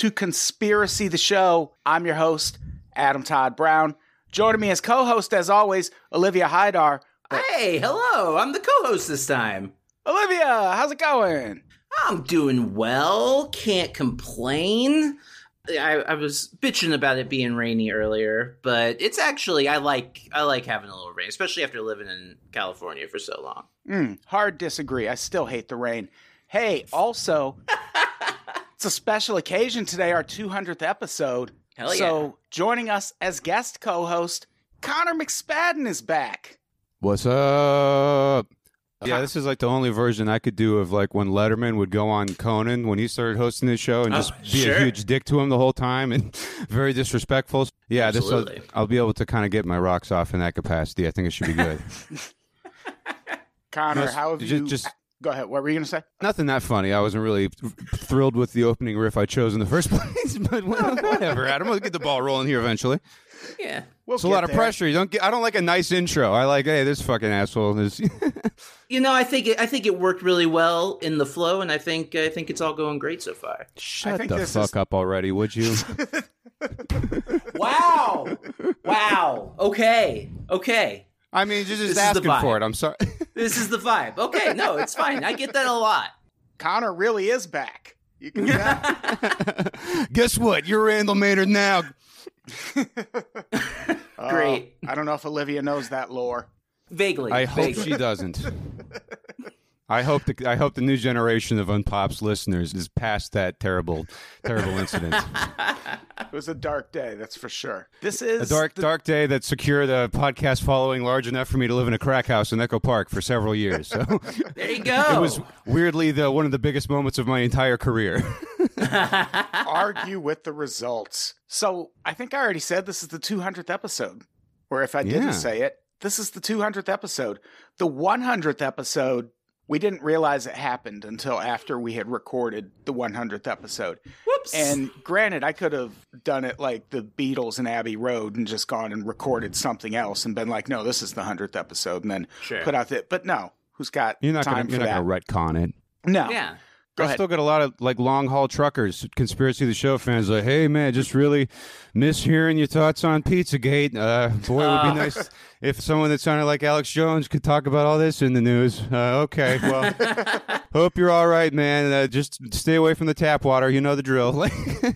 to Conspiracy the Show. I'm your host, Adam Todd Brown. Joining me as co host, as always, Olivia Hydar. Hey, hello. I'm the co-host this time. Olivia, how's it going? I'm doing well. Can't complain. I, I was bitching about it being rainy earlier, but it's actually I like I like having a little rain, especially after living in California for so long. Mm, hard disagree. I still hate the rain. Hey, also, it's a special occasion today, our 200th episode. Hell yeah. So, joining us as guest co host, Connor McSpadden is back. What's up? Yeah, this is like the only version I could do of like when Letterman would go on Conan when he started hosting his show and Oh, just be sure. a huge dick to him the whole time and very disrespectful. Yeah, this will, I'll be able to kind of get my rocks off in that capacity. I think it should be good. Connor, Just- how have just- you. just- Go ahead. What were you going to say? Nothing that funny. I wasn't really thrilled with the opening riff I chose in the first place, but whatever, Adam. We'll get the ball rolling here eventually. Yeah. We'll It's a get lot of pressure. You don't get. I don't like a nice intro. I like, hey, this fucking asshole is. You know, I think it, I think it worked really well in the flow, and I think I think it's all going great so far. Shut the fuck is- up already, would you? Wow! wow! Okay, okay. I mean, you're just is the asking for it. I'm sorry. This is the vibe. Okay, no, it's fine. I get that a lot. Connor really is back. You can. Guess what? You're Randall Maynard now. Great. Uh, I don't know if Olivia knows that lore. Vaguely. I hope vaguely. she doesn't. I hope the I hope the new generation of Unpops listeners is past that terrible, terrible incident. It was a dark day, that's for sure. This is A dark, the- dark day that secured a podcast following large enough for me to live in a crack house in Echo Park for several years. So There you go. it was weirdly the one of the biggest moments of my entire career. argue with the results. So I think I already said this is the 200th episode. Or if I didn't Yeah. say it, this is the 200th episode. The 100th episode, we didn't realize it happened until after we had recorded the 100th episode. Whoops. And granted, I could have done it like the Beatles and Abbey Road and just gone and recorded something else and been like, no, this is the 100th episode and then Sure. put out the. But no, who's got You're not time gonna for you're not that? gonna retcon it. no. yeah. Go I ahead. still get a lot of like long haul truckers, conspiracy of the show fans, like, hey man, just really miss hearing your thoughts on Pizzagate. Uh, boy, it would Uh. be nice if someone that sounded like Alex Jones could talk about all this in the news. Uh, okay, well, hope you're all right, man. Uh, just stay away from the tap water. You know the drill.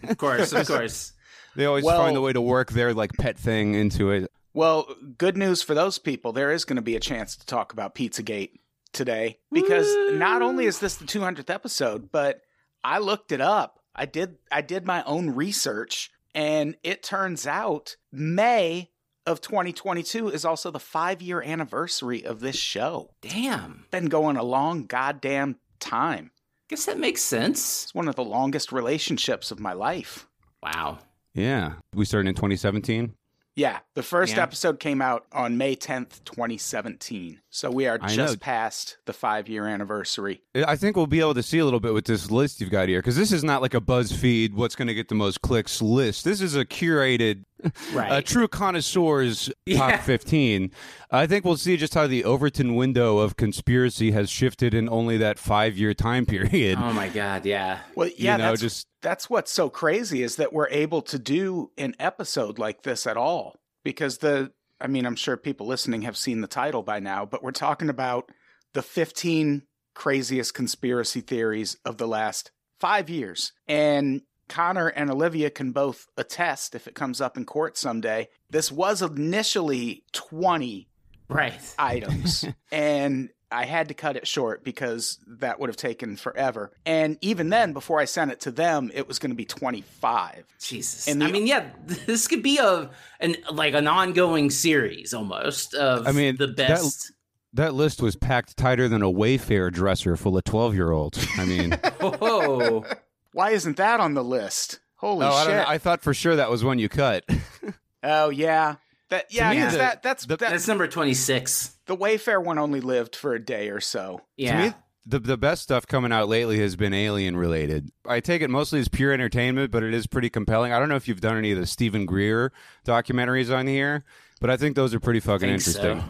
Of course, of course. they always Well- find a way to work their like pet thing into it. Well, good news for those people. There is going to be a chance to talk about Pizzagate today because not only is this the 200th episode, but I looked it up. I did I did my own research and it turns out May of 2022 is also the 5-year anniversary of this show. Damn. Been going a long goddamn time. Guess that makes sense. It's one of the longest relationships of my life. Wow. Yeah, we started in 2017. Yeah, the first Yeah. episode came out on May 10th, 2017. So we are just past the 5-year anniversary. I think we'll be able to see a little bit with this list you've got here because this is not like a BuzzFeed what's going to get the most clicks list. This is a curated, Uh, right. a true connoisseur's Yeah. top 15. I think we'll see just how the Overton window of conspiracy has shifted in only that five year time period. oh my god, yeah. Well, yeah, you know, that's, just that's what's so crazy is that we're able to do an episode like this at all because the I mean, I'm sure people listening have seen the title by now, but we're talking about the 15 craziest conspiracy theories of the last 5 years. And Connor and Olivia can both attest if it comes up in court someday. This was initially 20 Right. items. and I had to cut it short because that would have taken forever. And even then, before I sent it to them, it was going to be 25. Jesus. And the- I mean, yeah, this could be a an like an ongoing series almost of I mean, the that- best. that list was packed tighter than a Wayfair dresser full of 12 year olds. I mean, Whoa. Why isn't that on the list? Holy oh, I, don't shit! know. I thought for sure that was one you cut. oh yeah, that yeah. me, 'cause the- that that's the- that, That's number 26. the Wayfair one only lived for a day or so. Yeah. To me, the the best stuff coming out lately has been alien related. I take it mostly as pure entertainment, but it is pretty compelling. I don't know if you've done any of the Steven Greer documentaries on here, but I think those are pretty fucking interesting. so.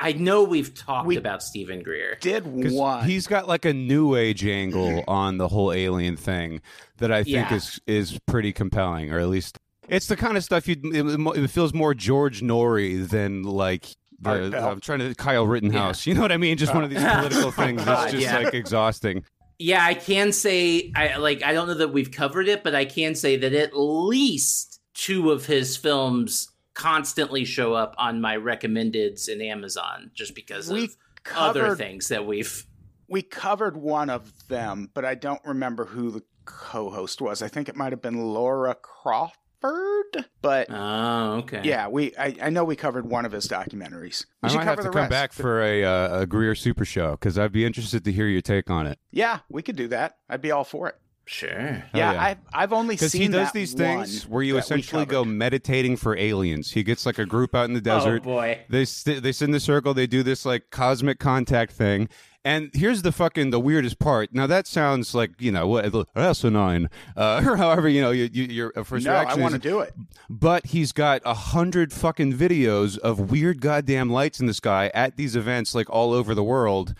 I know we've talked We- about Steven Greer. Did one? He's got like a new age angle on the whole alien thing that I think Yeah. is is pretty compelling, or at least it's the kind of stuff you it, it feels more George Noory than like. The, I'm trying to Kyle Rittenhouse. You know what I mean? Just one of these political things that's just Yeah. like exhausting. Yeah, I can say I like I don't know that we've covered it, but I can say that at least two of his films constantly show up on my recommendeds in Amazon just because We of other covered- things that we've we covered one of them, but I don't remember who the co-host was. I think it might have been Laura Crawford, but Oh, okay. yeah, we I, I know we covered one of his documentaries. We I should might have cover to the come rest. back for a, uh, a Greer Super Show because I'd be interested to hear your take on it. Yeah, we could do that. I'd be all for it. Sure. Hell yeah, yeah. I've I've only Because seen he does that these things where you essentially go meditating for aliens. He gets like a group out in the desert. Oh desert. boy. They st- they sit in the circle. They do this like cosmic contact thing. And here's the fucking the weirdest part. Now that sounds like you know what asinine, uh, or however you know you, you, your uh, first No, I want to do it. But he's got a hundred fucking videos of weird goddamn lights in the sky at these events, like all over the world.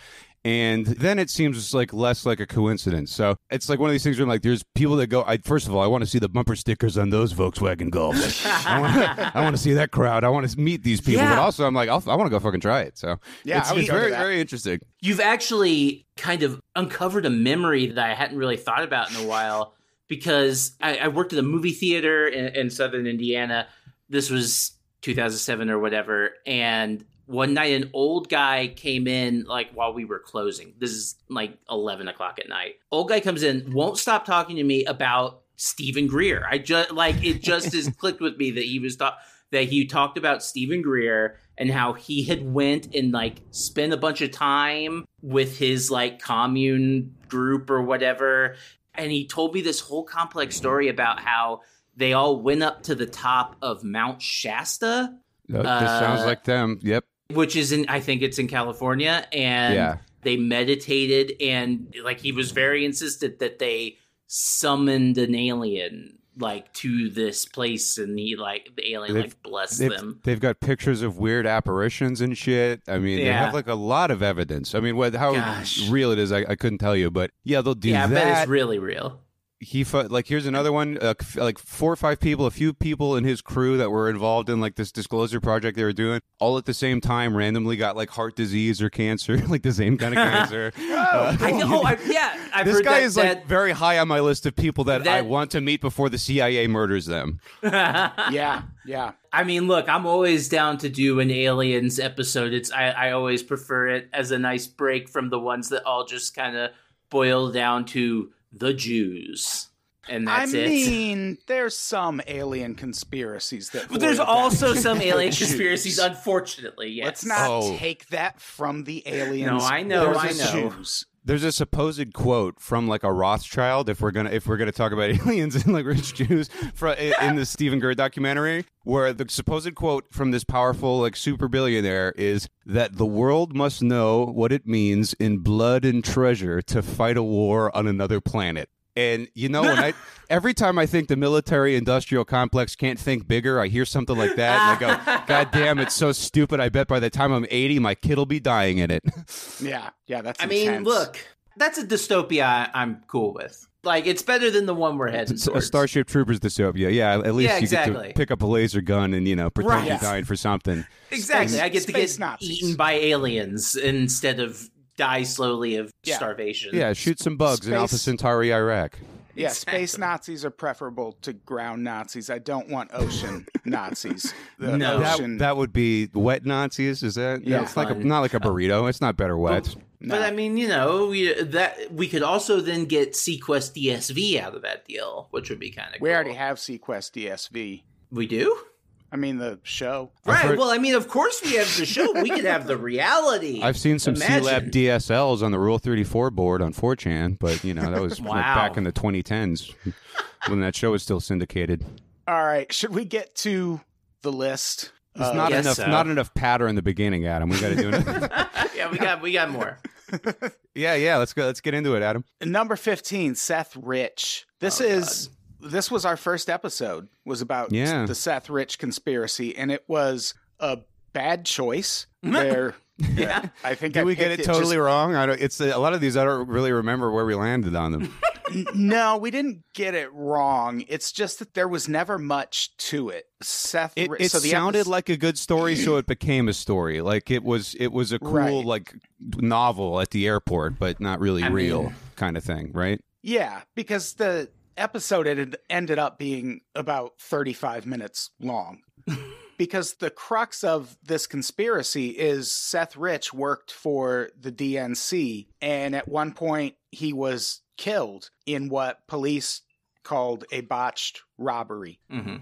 And then it seems like less like a coincidence. So it's like one of these things where I'm like there's people that go. I first of all, I want to see the bumper stickers on those Volkswagen Golfs. I want, to see that crowd. I want to meet these people. Yeah. But also, I'm like, I'll, I want to go fucking try it. So Yeah, it's, I it's very very interesting. You've actually kind of uncovered a memory that I hadn't really thought about in a while because I, I worked at a movie theater in, in southern Indiana. This was 2007 or whatever. And one night, an old guy came in like while we were closing. This is like 11 o'clock at night. Old guy comes in, won't stop talking to me about Steven Greer. I just like it just has clicked with me that he was talk that he talked about Steven Greer and how he had went and like spent a bunch of time with his like commune group or whatever and he told me this whole complex story about how they all went up to the top of Mount Shasta Uh, this sounds Uh, like them. Yep. Which is in I think it's in California and Yeah. they meditated and like he was very insistent that they summoned an alien like to this place and he like the alien They've- like blessed them. they've got pictures of weird apparitions and shit. I mean, they have like a lot of evidence. I mean, what how Gosh. real it is, I, I couldn't tell you, but yeah, they'll do yeah, I bet that. it's really real. He fu- like here's another one uh, like four or five people a few people in his crew that were involved in like this disclosure project they were doing all at the same time randomly got like heart disease or cancer like the same kind of cancer Uh, I. Oh, I, yeah, I've this guy that, is like very high on my list of people that, I want to meet before the CIA murders them. Yeah, yeah. I mean, look, I'm always down to do an aliens episode. It's I, I always prefer it as a nice break from the ones that all just kind of boil down to the Jews, and that's I it. I mean, there's some alien conspiracies that. But there's also to some alien conspiracies, unfortunately. Yes. Let's not Oh. take that from the aliens. No, I know, or I know. Jews. There's a supposed quote from like a Rothschild, if we're gonna if we're gonna talk about aliens and like rich Jews, for, in, the Steven Greer documentary, where the supposed quote from this powerful like super billionaire is that the world must know what it means in blood and treasure to fight a war on another planet. And you know, when I every time I think the military industrial complex can't think bigger, I hear something like that, and I go, "God damn, it's so stupid." I bet by the time I'm 80, my kid will be dying in it. Yeah, yeah. That's. I mean, look, that's a dystopia I, I'm cool with. Like, it's better than the one we're heading It's a. Starship Troopers dystopia. Yeah, at least Yeah, you get to pick up a laser gun and you know pretend Right. you're dying for something. Exactly. Space- I get to get Nazis. eaten by aliens instead of die slowly of Yeah. starvation. Yeah, shoot some bugs in Space- Alpha Centauri, Iraq. Yeah, Exactly. space Nazis are preferable to ground Nazis. I don't want ocean Nazis. The No. That, ocean. that would be wet Nazis. Is that? Yeah. it's like a, not like a burrito. It's not better wet. no. But I mean, you know, we, that we could also then get seaQuest DSV out of that deal, which would be kind of. we already have seaQuest DSV. We do. I mean, the show. Right. heard- Well, I mean, of course we have the show. We could have the reality. I've seen some C-Lab DSLs on the Rule 34 board on 4chan, but you know that was like Wow. back in the 2010s when that show was still syndicated. All right, should we get to the list? There's Uh, not enough, so. not enough patter in the beginning, Adam. We got to do it. yeah, we got we got more. yeah, yeah. Let's go. Let's get into it, Adam. Number 15, Seth Rich. This Oh, is this was our first episode was about Yeah. the Seth Rich conspiracy and it was a bad choice. There Yeah. I think I we get picked it totally just- wrong? I don't. It's a lot of these. I don't really remember where we landed on them. No, we didn't get it wrong. It's just that there was never much to it. Seth It, it so the sounded episode- like a good story, so it became a story. Like it was. It was a cool Right. like novel at the airport, but not really I real mean- kind of thing, right? Yeah, because the episode had ended up being about 35 minutes long. because the crux of this conspiracy is Seth Rich worked for the DNC, and at one point he was killed in what police called a botched robbery. hmm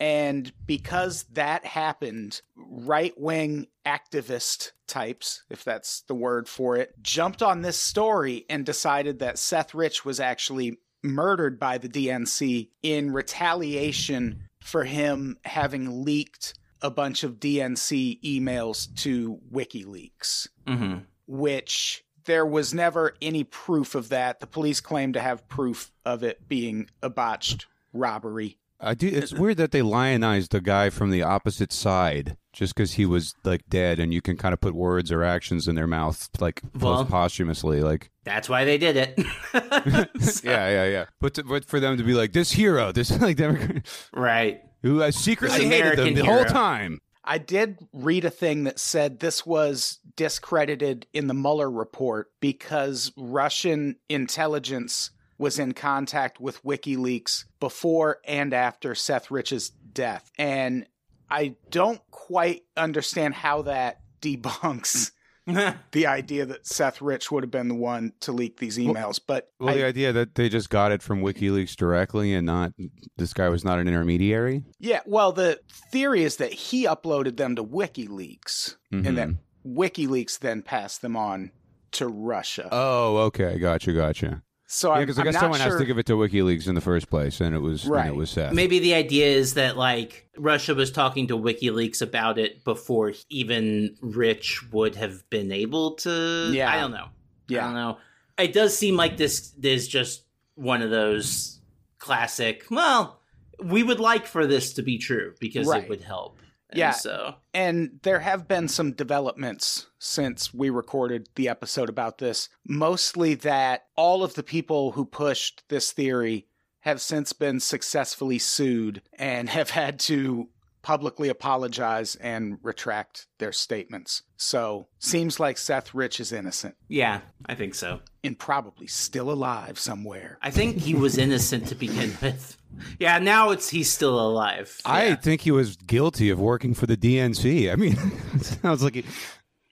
And because that happened, right wing activist types, if that's the word for it, jumped on this story and decided that Seth Rich was actually murdered by the DNC in retaliation for him having leaked a bunch of DNC emails to WikiLeaks hmm which there was never any proof of that. The police claimed to have proof of it being a botched robbery. I do. It's weird that they lionized the guy from the opposite side just because he was like dead, and you can kind of put words or actions in their mouth like Well- posthumously. Like, That's why they did it. So- yeah, yeah, yeah. But to, but for them to be like this hero, this like Democrat, Right. who I secretly This hated them American the whole time. I did read a thing that said this was discredited in the Mueller report because Russian intelligence was in contact with WikiLeaks before and after Seth Rich's death. And I don't quite understand how that debunks the idea that Seth Rich would have been the one to leak these emails. But Well, I- the idea that they just got it from WikiLeaks directly, and not this guy was not an intermediary. yeah, well, the theory is that he uploaded them to WikiLeaks and that Mhm. WikiLeaks then passed them on to Russia. Oh, okay, gotcha, gotcha. So Yeah, because I guess someone sure. has to give it to WikiLeaks in the first place, and it was and Right. it was Seth. Maybe the idea is that like Russia was talking to WikiLeaks about it before even Rich would have been able to. Yeah. I don't know. Yeah, I don't know. It does seem like this is just one of those classic. Well, we would like for this to be true because Right. it would help. And Yeah. So and there have been some developments since we recorded the episode about this. Mostly that all of the people who pushed this theory have since been successfully sued and have had to publicly apologize and retract their statements. So, seems like Seth Rich is innocent yeah, I think so. and probably still alive somewhere. I think he was innocent to begin with. Yeah, now it's he's still alive. I Yeah. think he was guilty of working for the DNC. I mean, sounds like he,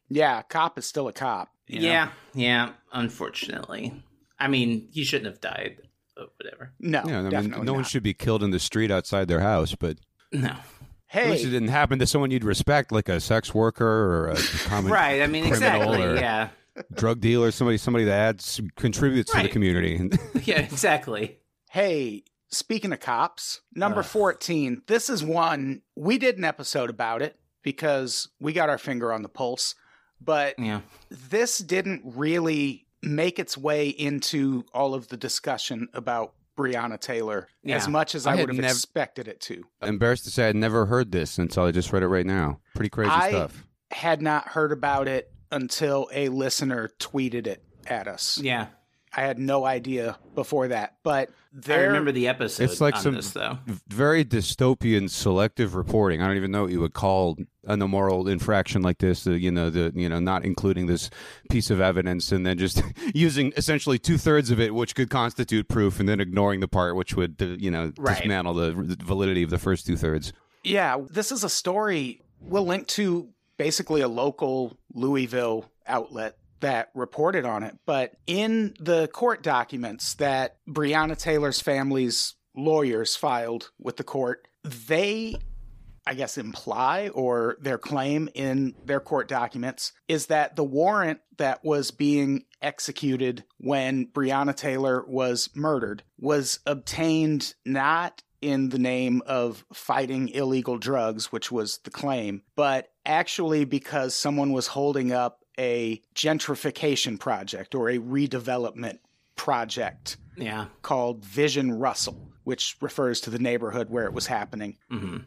Yeah, cop is still a cop. you know? Yeah, yeah. Unfortunately, I mean, he shouldn't have died. But whatever. No, yeah. I mean, definitely no one should be killed in the street outside their house, but No. At least it didn't happen to someone you'd respect, like a sex worker or a common Right. I mean, exactly. or- Yeah. drug dealer, somebody somebody that adds contributes to the community. Yeah. Exactly. Hey, speaking of cops, number Ugh. 14. This is one we did an episode about it because we got our finger on the pulse, but Yeah. this didn't really make its way into all of the discussion about Breonna Taylor as much as I I, would have nev- expected it to. Embarrassed to say I'd never heard this until I just read it right now. Pretty crazy I stuff. had not heard about it until a listener tweeted it at us. Yeah. I had no idea before that, but I remember the episode It's like on some this though. very dystopian selective reporting. I don't even know what you would call an immoral infraction like this. The, you know, the you know not including this piece of evidence and then just using essentially two thirds of it, which could constitute proof, and then ignoring the part which would uh, you know Right. dismantle the, the validity of the first two thirds. Yeah, this is a story we'll link to basically a local Louisville outlet that reported on it. But in the court documents that Breonna Taylor's family's lawyers filed with the court, they I guess, imply or their claim in their court documents is that the warrant that was being executed when Breonna Taylor was murdered was obtained not in the name of fighting illegal drugs, which was the claim, but actually because someone was holding up a gentrification project or a redevelopment project Yeah. called Vision Russell, which refers to the neighborhood where it was happening. hmm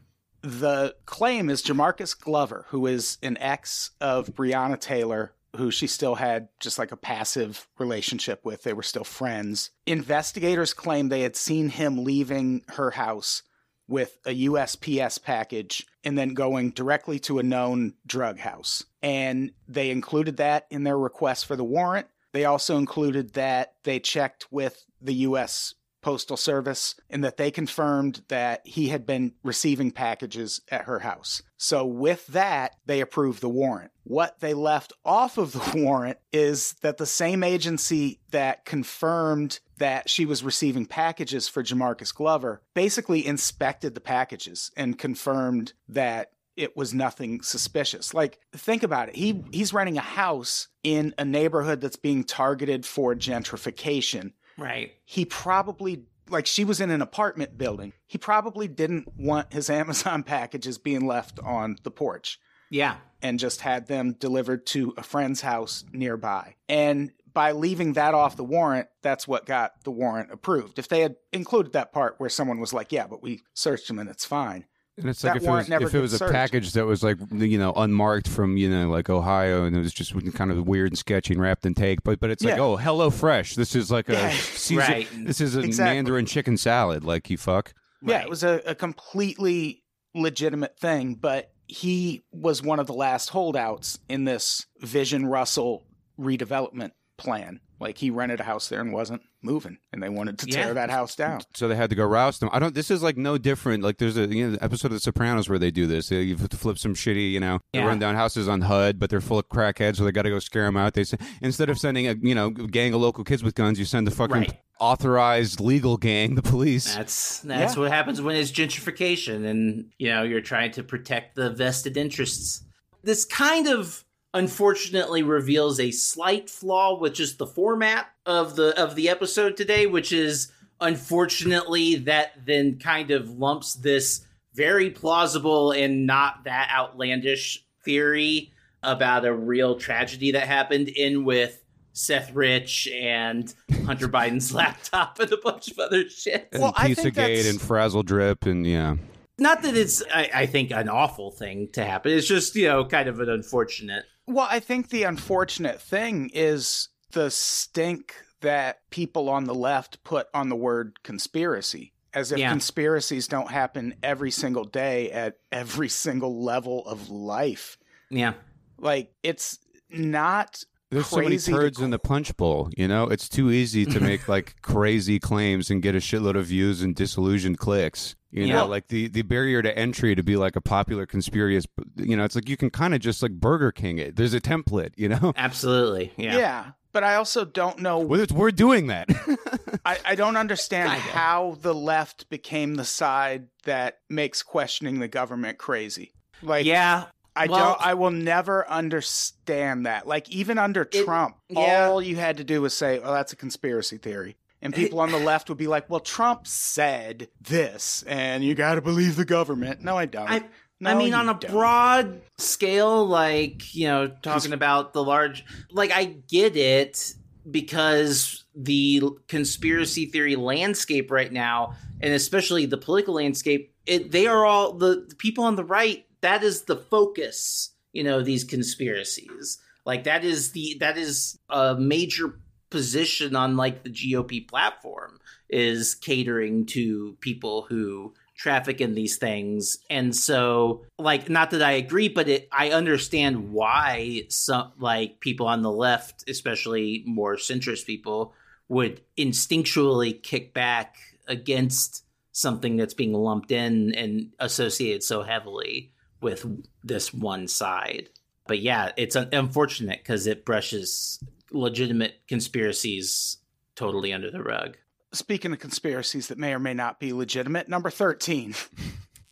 The claim is Jamarcus Glover, who is an ex of Breonna Taylor, who she still had just like a passive relationship with. They were still friends. Investigators claim they had seen him leaving her house with a USPS package and then going directly to a known drug house. And they included that in their request for the warrant. They also included that they checked with the US Postal Service and that they confirmed that he had been receiving packages at her house. So, with that, they approved the warrant. What they left off of the warrant is that the same agency that confirmed that she was receiving packages for Jamarcus Glover basically inspected the packages and confirmed that it was nothing suspicious. Like think about it. He he's renting a house in a neighborhood that's being targeted for gentrification. Right. He probably like she was in an apartment building. He probably didn't want his Amazon packages being left on the porch Yeah. and just had them delivered to a friend's house nearby. And by leaving that off the warrant, that's what got the warrant approved. If they had included that part where someone was like, "Yeah, but we searched him and it's fine." And it's like if it was if it gets was a searched. package that was like you know unmarked from you know like Ohio and it was just kind of weird and sketchy and wrapped in take, but but it's like oh Hello Fresh, this is like a Yeah. Caesar, Right. this is a Exactly. Mandarin chicken salad, like you fuck. Yeah, Right. it was a, a completely legitimate thing, but he was one of the last holdouts in this Vision Russell redevelopment plan. Like he rented a house there and wasn't moving, and they wanted to tear Yeah. that house down. So they had to go roust them. I don't. This is like no different. Like there's a you know, episode of The Sopranos where they do this. They you have to flip some shitty, you know, they Yeah. run down houses on HUD, but they're full of crackheads, so they got to go scare them out. They say instead of sending a you know gang of local kids with guns, you send the fucking Right. authorized legal gang, the police. That's that's Yeah. what happens when it's gentrification and you know you're trying to protect the vested interests. This kind of unfortunately reveals a slight flaw with just the format of the of the episode today, which is unfortunately that then kind of lumps this very plausible and not that outlandish theory about a real tragedy that happened in with Seth Rich and Hunter Biden's laptop and a bunch of other shit. and Well, I think Pizzagate and Frazzle Drip and yeah. Not that it's, I, I think, an awful thing to happen. It's just, you know, kind of an unfortunate. Well, I think the unfortunate thing is the stink that people on the left put on the word conspiracy. As if Yeah. conspiracies don't happen every single day at every single level of life. Yeah. Like, it's not There's so many crazy turds in the punch bowl, you know? It's too easy to make like crazy claims and get a shitload of views and disillusioned clicks. You Yeah. know, like the, the barrier to entry to be like a popular conspiracy, you know, it's like you can kind of just like Burger King it. There's a template, you know? Absolutely. Yeah. Yeah. but I also don't know. Well, it's- we're doing that. I, I don't understand Kinda. how the left became the side that makes questioning the government crazy. Like, Yeah. I well- don't. I will never understand that. Like, even under It- Trump, yeah. all you had to do was say, "Oh, that's a conspiracy theory." And people on the left would be like, "Well, Trump said this, and you got to believe the government." No, I don't. I, No, I mean, on a don't. broad scale, like, you know, talking about the large, like, I get it because the conspiracy theory landscape right now, and especially the political landscape, it, they are all the, the people on the right, that is the focus, you know, these conspiracies. Like, that is the, that is a major position on, like, the GOP platform is catering to people who traffic in these things and so like not that i agree but it i understand why some like people on the left especially more centrist people would instinctually kick back against something that's being lumped in and associated so heavily with this one side but yeah it's un- unfortunate because it brushes legitimate conspiracies totally under the rug Speaking of conspiracies that may or may not be legitimate, number thirteen.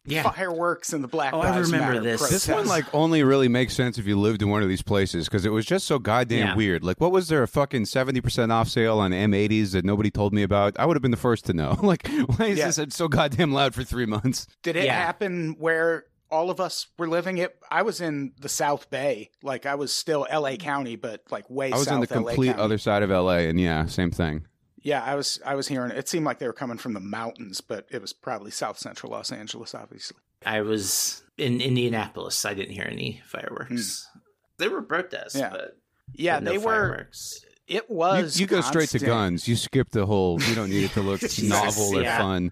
Yeah. fireworks and the Black Oh, I remember Matter this. This one like only really makes sense if you lived in one of these places because it was just so goddamn Yeah. weird. Like, what was there a fucking seventy percent off sale on M80s that nobody told me about? I would have been the first to know. like, why is Yeah. this so goddamn loud for three months? Did it Yeah. happen where all of us were living it? I was in the South Bay, like I was still L.A. Mm-hmm. County, but like way I was south in the LA complete County. other side of LA, and yeah, same thing. Yeah, I was I was hearing it seemed like they were coming from the mountains, but it was probably South Central Los Angeles, obviously. I was in Indianapolis. I didn't hear any fireworks. Hmm. There were protests. Yeah. but Yeah, but no they were. fireworks. It was. you go straight to guns. You skip the whole. You don't need it to look Jesus, novel or yeah. fun.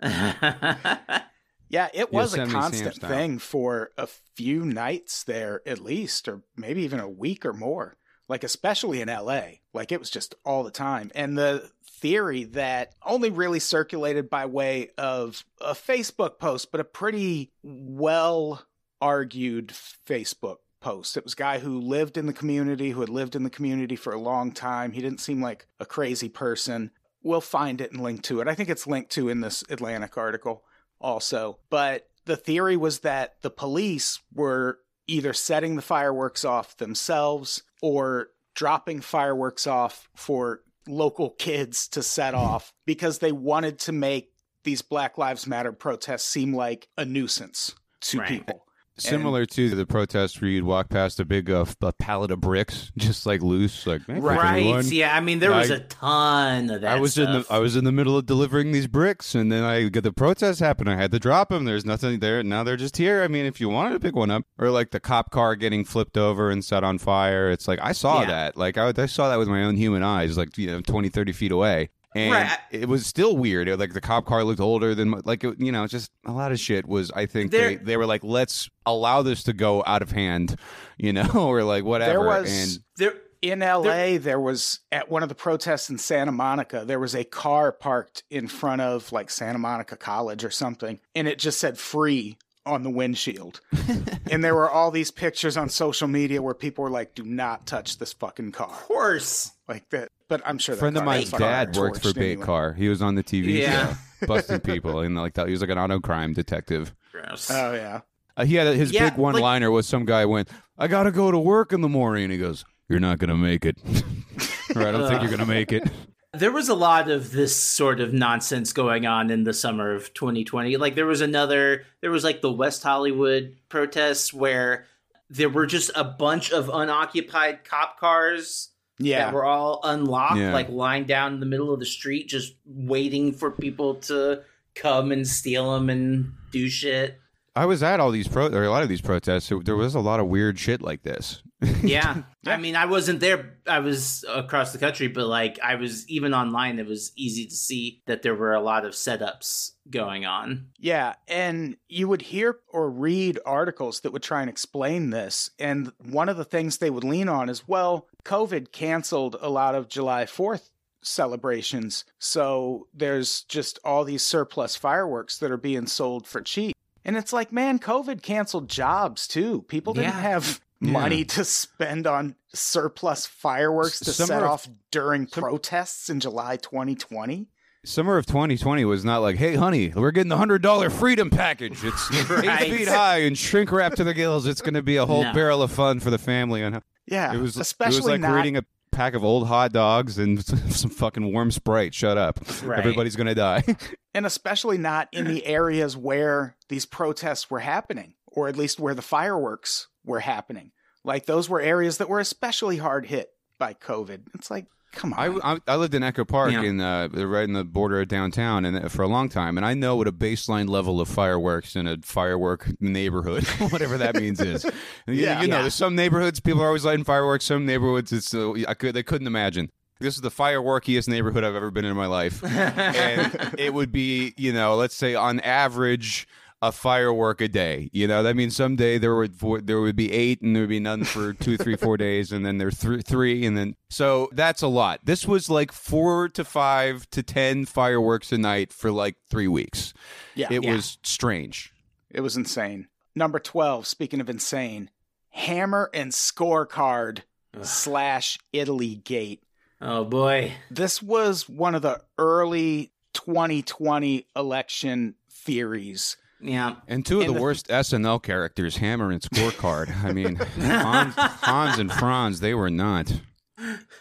Yeah, it was a Yosemite Sam constant thing for a few nights there, at least, or maybe even a week or more. Like, especially in LA. Like, it was just all the time. And the theory that only really circulated by way of a Facebook post, but a pretty well argued Facebook post. It was a guy who lived in the community, who had lived in the community for a long time. He didn't seem like a crazy person. We'll find it and link to it. I think it's linked to in this Atlantic article also. But the theory was that the police were either setting the fireworks off themselves or dropping fireworks off for local kids to set off because they wanted to make these Black Lives Matter protests seem like a nuisance to Right. people. Similar to the protest where you'd walk past a big uh, a pallet of bricks, just like loose, like "Hey, right? anyone?" Yeah, I mean, there was I- a ton of that. I was in the. I was in the middle of delivering these bricks, and then I get the protest happen. I had to drop them. There's nothing there now. They're just here. I mean, if you wanted to pick one up, or like the cop car getting flipped over and set on fire, it's like I saw Yeah. that. Like I, I saw that with my own human eyes, like you know, 20, 30 feet away. And Right. it was still weird. It- like the cop car looked older than like it, you know, just a lot of shit was. I think There- they, they were like, let's allow this to go out of hand, you know, or like whatever. There was and there. in LA, there was at one of the protests in Santa Monica, there was a car parked in front of like Santa Monica College or something, and it just said free on the windshield. and there were all these pictures on social media where people were like, do not touch this fucking car. Of course. Like that. But I'm sure a friend of car mine's dad worked for Bait anyway. Car. He was on the TV Yeah. show, busting people, and like that. He was like an auto crime detective. Gross. Oh, yeah. Uh, he had a, his Yeah, big one liner was some guy went, "I gotta go to work in the morning," and he goes, "You're not gonna make it." or I don't think you're gonna make it. there was a lot of this sort of nonsense going on in the summer of 2020. Like there was another, there was like the West Hollywood protests where there were just a bunch of unoccupied cop cars Yeah. that were all unlocked, Yeah. like lying down in the middle of the street, just waiting for people to come and steal them and do shit. I was at all these pro or a lot of these protests. so There was a lot of weird shit like this. Yeah. I mean, I wasn't there. I was across the country, but like I was even online, it was easy to see that there were a lot of setups going on. Yeah, and you would hear or read articles that would try and explain this. And one of the things they would lean on is well, COVID canceled a lot of July 4th celebrations. So there's just all these surplus fireworks that are being sold for cheap. And it's like, man, COVID canceled jobs too. People didn't Yeah. have Yeah. money to spend on surplus fireworks to Summer set of- off during Some- protests in July 2020. Summer of 2020 was not like, "Hey, honey, we're getting the hundred dollar freedom package. It's Right. eight feet high and shrink wrap to the gills. It's going to be a whole No. barrel of fun for the family." And Yeah, it was especially it was like not reading a pack of old hot dogs and some fucking warm Sprite. Shut up. Right. Everybody's going to die. and especially not in the areas where these protests were happening, or at least where the fireworks were happening. Like those were areas that were especially hard hit by COVID. It's like, come on. I, I, I lived in Echo Park Yeah. in uh, right in the border of downtown, and uh, for a long time, and I know what a baseline level of fireworks in a firework neighborhood, whatever that means, is. You- Yeah. you, know, Yeah. there's some neighborhoods people are always lighting fireworks. Some neighborhoods, it's uh, I could they couldn't imagine. This is the fireworkiest neighborhood I've ever been in my life, and it would be you know, let's say on average. A firework a day, you know. That means someday there would there would be eight, and there would be none for two, three, four days, and then there's th- three, and then so that's a lot. This was like four to five to ten fireworks a night for like three weeks. yeah, It Yeah. was strange. it was insane. Number 12, speaking of insane, Hammer and Scorecard slash Italy Gate. Oh boy. This was one of the early 2020 election theories Yeah. And two of And the, the- worst SNL characters, Hammer and Scorecard. I mean, Hans, Hans and Franz, they were not.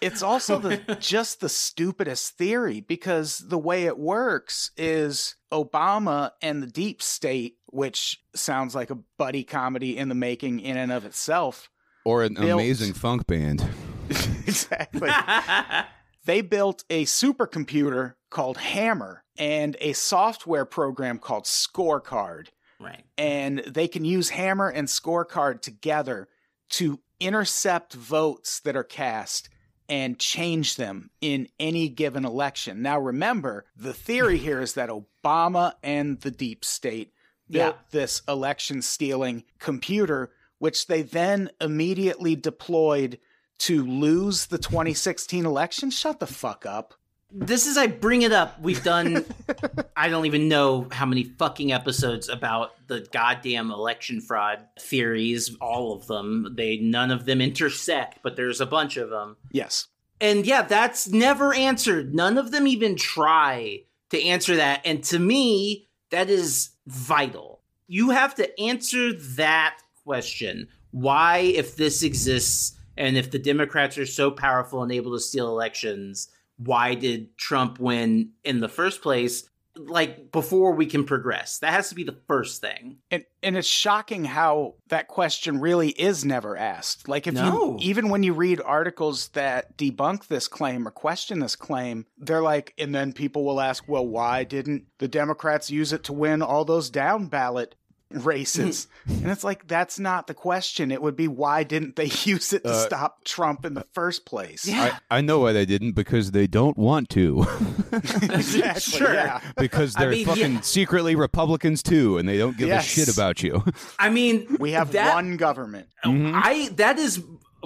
It's also the just the stupidest theory because the way it works is Obama and the deep state, which sounds like a buddy comedy in the making in and of itself. Or an Built- amazing funk band. exactly. They built a supercomputer called Hammer and a software program called Scorecard. right. and they can use hammer and scorecard together to intercept votes that are cast and change them in any given election. Now remember, the theory here is that Obama and the deep state built this election stealing computer which they then immediately deployed to lose the 2016 election. Shut the fuck up. This is I bring it up. We've done I don't even know how many fucking episodes about the goddamn election fraud theories, all of them. They none of them intersect, but there's a bunch of them. Yes. And yeah, that's never answered. None of them even try to answer that. And to me, that is vital. You have to answer that question. Why, if this exists and if the Democrats are so powerful and able to steal elections, why did Trump win in the first place? Like before we can progress, that has to be the first thing. And and it's shocking how that question really is never asked. Like if No. you even when you read articles that debunk this claim or question this claim, they're like and then people will ask, "Well, why didn't the Democrats use it to win all those down ballot races?" and it's like that's not the question. It would be why didn't they use it to Uh, stop Trump in the first place? Yeah. I, I know why they didn't because they don't want to. exactly. Sure. Yeah. because they're mean, fucking yeah. secretly Republicans too, and they don't give Yes. a shit about you. I mean, We have that, one government. I that is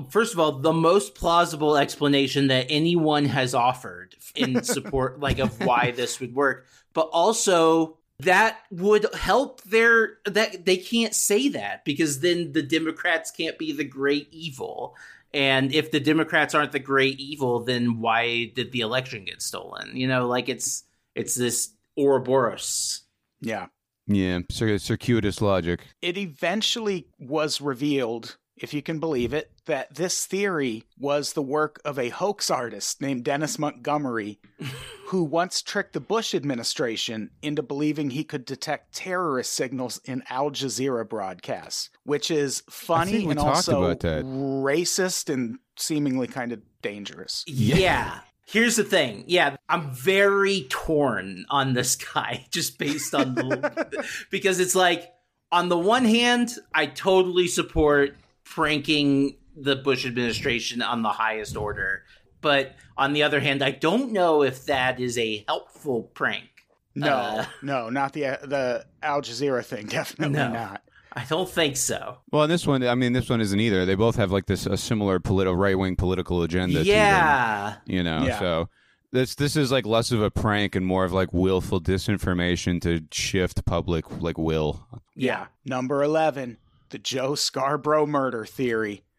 first of all the most plausible explanation that anyone has offered in support like of why this would work but also that would help their that they can't say that because then the democrats can't be the great evil and if the democrats aren't the great evil then why did the election get stolen you know like it's it's this ouroboros Yeah. yeah, circuitous logic. it eventually was revealed, if you can believe it, that this theory was the work of a hoax artist named Dennis Montgomery, who once tricked the Bush administration into believing he could detect terrorist signals in Al Jazeera broadcasts, which is funny and also racist and seemingly kind of dangerous. Yeah. Here's the thing. Yeah, I'm very torn on this guy just based on the because it's like on the one hand, I totally support pranking the Bush administration on the highest order, but on the other hand, I don't know if that is a helpful prank. No, Uh. no, not the the Al Jazeera thing. Definitely No. not. I don't think so. Well, and this one, I mean, this one isn't either. They both have like this a similar political right wing political agenda. To them, yeah. you know, Yeah. so this this is like less of a prank and more of like willful disinformation to shift public like will. Yeah. Number 11, the Joe Scarborough murder theory.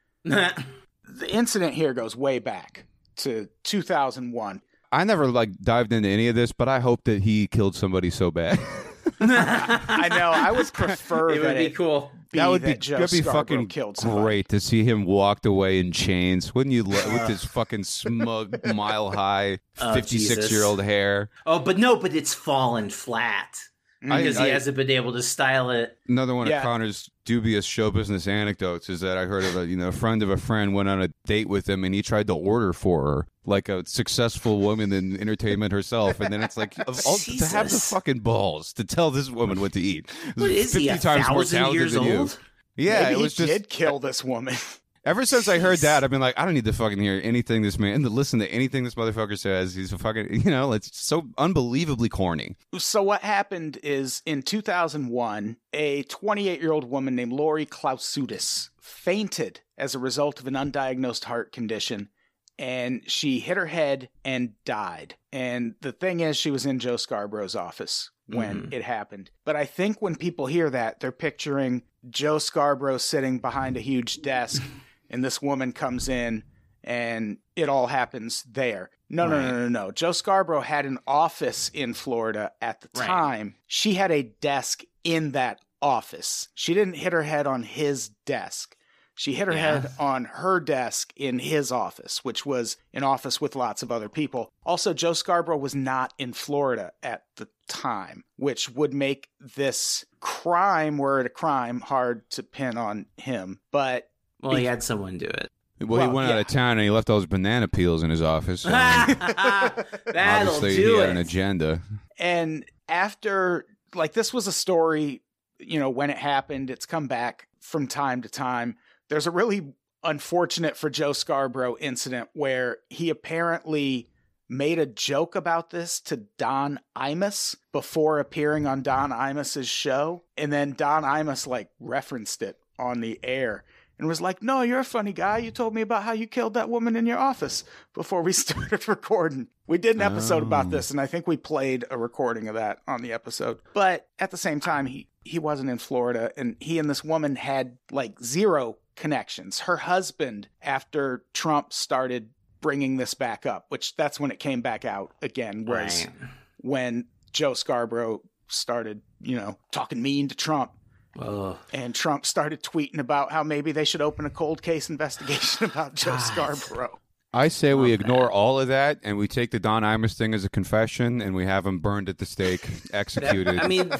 The incident here goes way back to 2001. I never like dived into any of this, but I hope that he killed somebody so bad. I know. I would prefer it that would be it cool. be that would be Joe that'd be Scarborough fucking killed somebody. great to see him walked away in chains. Wouldn't you? Lo- with his fucking smug, mile high, Oh, fifty six year old hair. Oh, but no, but it's fallen flat. Because I- he I- hasn't been able to style it. Another one Yeah. of Connor's dubious show business anecdotes is that I heard of a you know a friend of a friend went on a date with him and he tried to order for her like a successful woman in entertainment herself, and then it's like of all, to have the fucking balls to tell this woman what to eat. What is he? A times thousand talented years than you. old? Yeah, Maybe it was he just did kill this woman. Ever since I heard that, I've been like, I don't need to fucking hear anything this man, to listen to anything this motherfucker says. He's a fucking, you know, it's so unbelievably corny. So what happened is in 2001, a 28-year-old woman named Lori Klausutis fainted as a result of an undiagnosed heart condition and she hit her head and died. And the thing is she was in Joe Scarborough's office when Mhm. it happened. But I think when people hear that, they're picturing Joe Scarborough sitting behind a huge desk and this woman comes in and it all happens there. No, no, no, no, no. Joe Scarborough had an office in Florida at the Right. time. She had a desk in that office. She didn't hit her head on his desk. She hit her Yeah. head on her desk in his office, which was an office with lots of other people. Also, Joe Scarborough was not in Florida at the time, which would make this crime, were it a crime, hard to pin on him. But Well, he had someone do it. Well, he Well, went out of town and he left all his banana peels in his office. So That'll obviously, do he it. had an agenda. and after like this was a story you know when it happened it's come back from time to time there's a really unfortunate for joe scarborough incident where he apparently made a joke about this to don imus before appearing on don imus's show and then don imus like referenced it on the air and was like no you're a funny guy. You told me about how you killed that woman in your office before we started recording. We did an episode about Oh. this and i think we played a recording of that on the episode. But at the same time he he wasn't in florida and he and this woman had like zero connections. Her husband after trump started bringing this back up which that's when it came back out again was Right. when joe scarborough started you know talking mean to trump Oh, and Trump started tweeting about how maybe they should open a cold case investigation about Joe God. Scarborough. I say we oh, ignore that. all of that and we take the Don Imus thing as a confession and we have him burned at the stake, executed. I mean,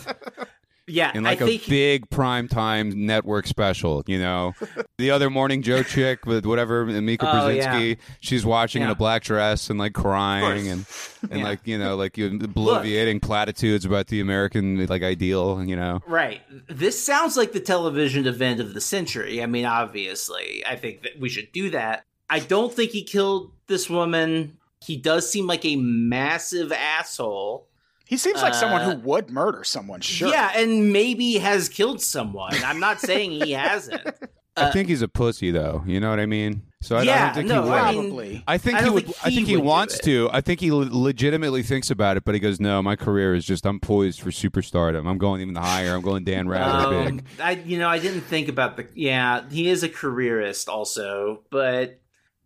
yeah, in like I a think big primetime network special, you know. the other morning, Joe chick with whatever Mika Oh, Brzezinski, she's watching in a black dress and like crying and and Yeah. like you know like you bloviating platitudes about the American like ideal, you know. Right. This sounds like the television event of the century. I mean, obviously, I think that we should do that. I don't think he killed this woman. He does seem like a massive asshole. He seems like someone Uh, who would murder someone, sure. Yeah, and maybe has killed someone. I'm not saying he hasn't. I Uh, think he's a pussy though. You know what I mean? So I, I Yeah, don't think no, he would. I Probably. I think I he would. think I think he wants to. I think he legitimately thinks about it, but he goes, "No, my career is just. I'm poised for superstardom. I'm going even higher. I'm going Dan Rather Um, big." I you know I didn't think about the yeah he is a careerist also but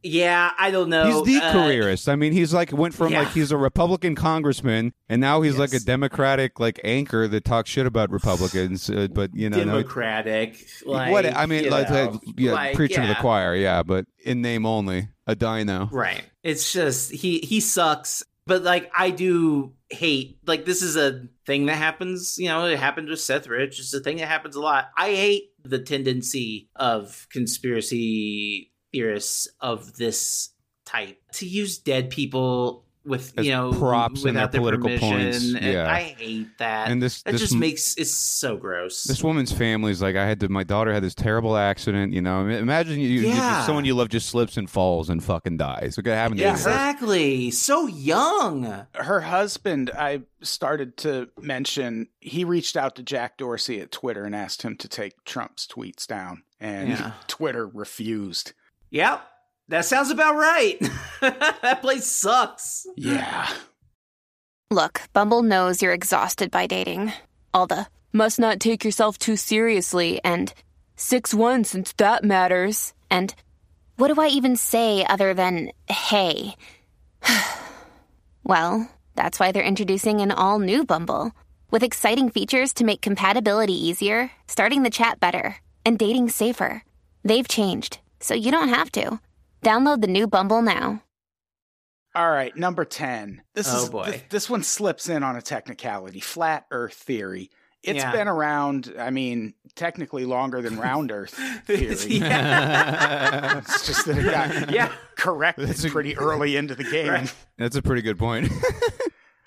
yeah I don't know He's the Uh, careerist. I mean, he's like went from yeah. like he's a Republican congressman, and now he's like a Democratic like anchor that talks shit about Republicans. Uh, but you know, no, democratic like what I mean, like, like, yeah, like, preaching to the choir, yeah, but in name only, a dino. right it's just he he sucks but like I do hate like this is a thing that happens you know it happened with Seth Rich it's a thing that happens a lot I hate the tendency of conspiracy theorists of this type to use dead people with As you know props in without their political permission. points, And yeah. I hate that. And this that this just m- makes it's so gross. This woman's family is like, I had to. My daughter had this terrible accident. You know, I mean, imagine you, you- someone you love just slips and falls and fucking dies. What could happen to Yeah, you? exactly. So young. Her husband, I started to mention, he reached out to Jack Dorsey at Twitter and asked him to take Trump's tweets down. And Yeah. Twitter refused. Yep. That sounds about right. that place sucks. Yeah. Look, Bumble knows you're exhausted by dating. All the must not take yourself too seriously and 6 1 since that matters. And what do I even say other than hey? well, that's why they're introducing an all new Bumble with exciting features to make compatibility easier, starting the chat better, and dating safer. They've changed, so you don't have to. Download the new Bumble now. All right, number 10. This Oh, is boy. This, this one slips in on a technicality. Flat Earth theory. It's Yeah. been around, I mean, technically longer than round Earth theory. yeah. It's just that it got yeah. corrected That's a- pretty early into the game. Right. That's a pretty good point.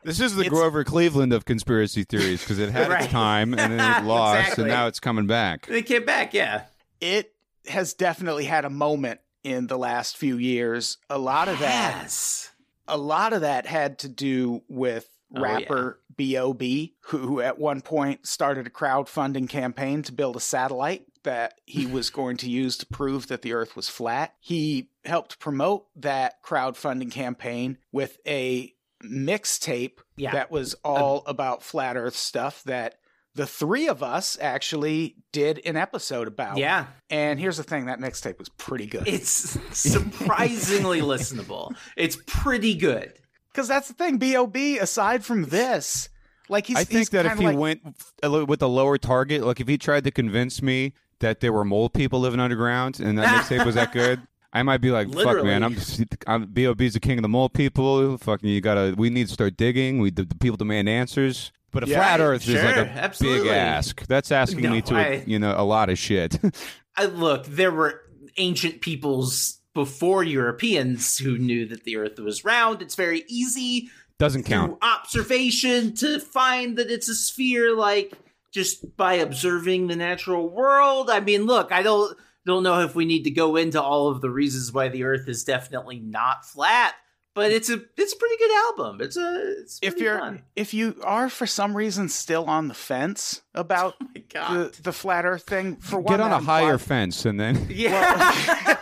this is the It's- Grover Cleveland of conspiracy theories because it had Right. its time and then it lost, Exactly. and now it's coming back. They came back, yeah. It has definitely had a moment in the last few years. A lot of that Yes. a lot of that had to do with Oh, rapper B.O.B., who at one point started a crowdfunding campaign to build a satellite that he was going to use to prove that the earth was flat. He helped promote that crowdfunding campaign with a mixtape Yeah. that was all about flat earth stuff that the three of us actually did an episode about. Yeah. And here's the thing that mixtape was pretty good. It's surprisingly listenable. It's pretty good. Because that's the thing, B.O.B., aside from this, Like he's. I think he's that if he like- went with a lower target, like if he tried to convince me that there were mole people living underground and that mixtape was that good, I might be like, "Fuck, man, I'm, just, I'm Bob's the king of the mole people. Fucking, you gotta. We need to start digging. We the, the people demand answers." But a Yeah, flat Earth is like a absolutely. big ask. That's asking No, me to, I- you know, a lot of shit. I, look, there were ancient peoples before Europeans who knew that the Earth was round. It's very easy Doesn't count. observation to find that it's a sphere, like just by observing the natural world. I mean, look, I don't don't know if we need to go into all of the reasons why the Earth is definitely not flat, but it's a it's a pretty good album. It's a it's if you're fun. if you are for some reason still on the fence about Oh my God. the the flat Earth thing, for one, Get on that a higher implies- fence and then. yeah.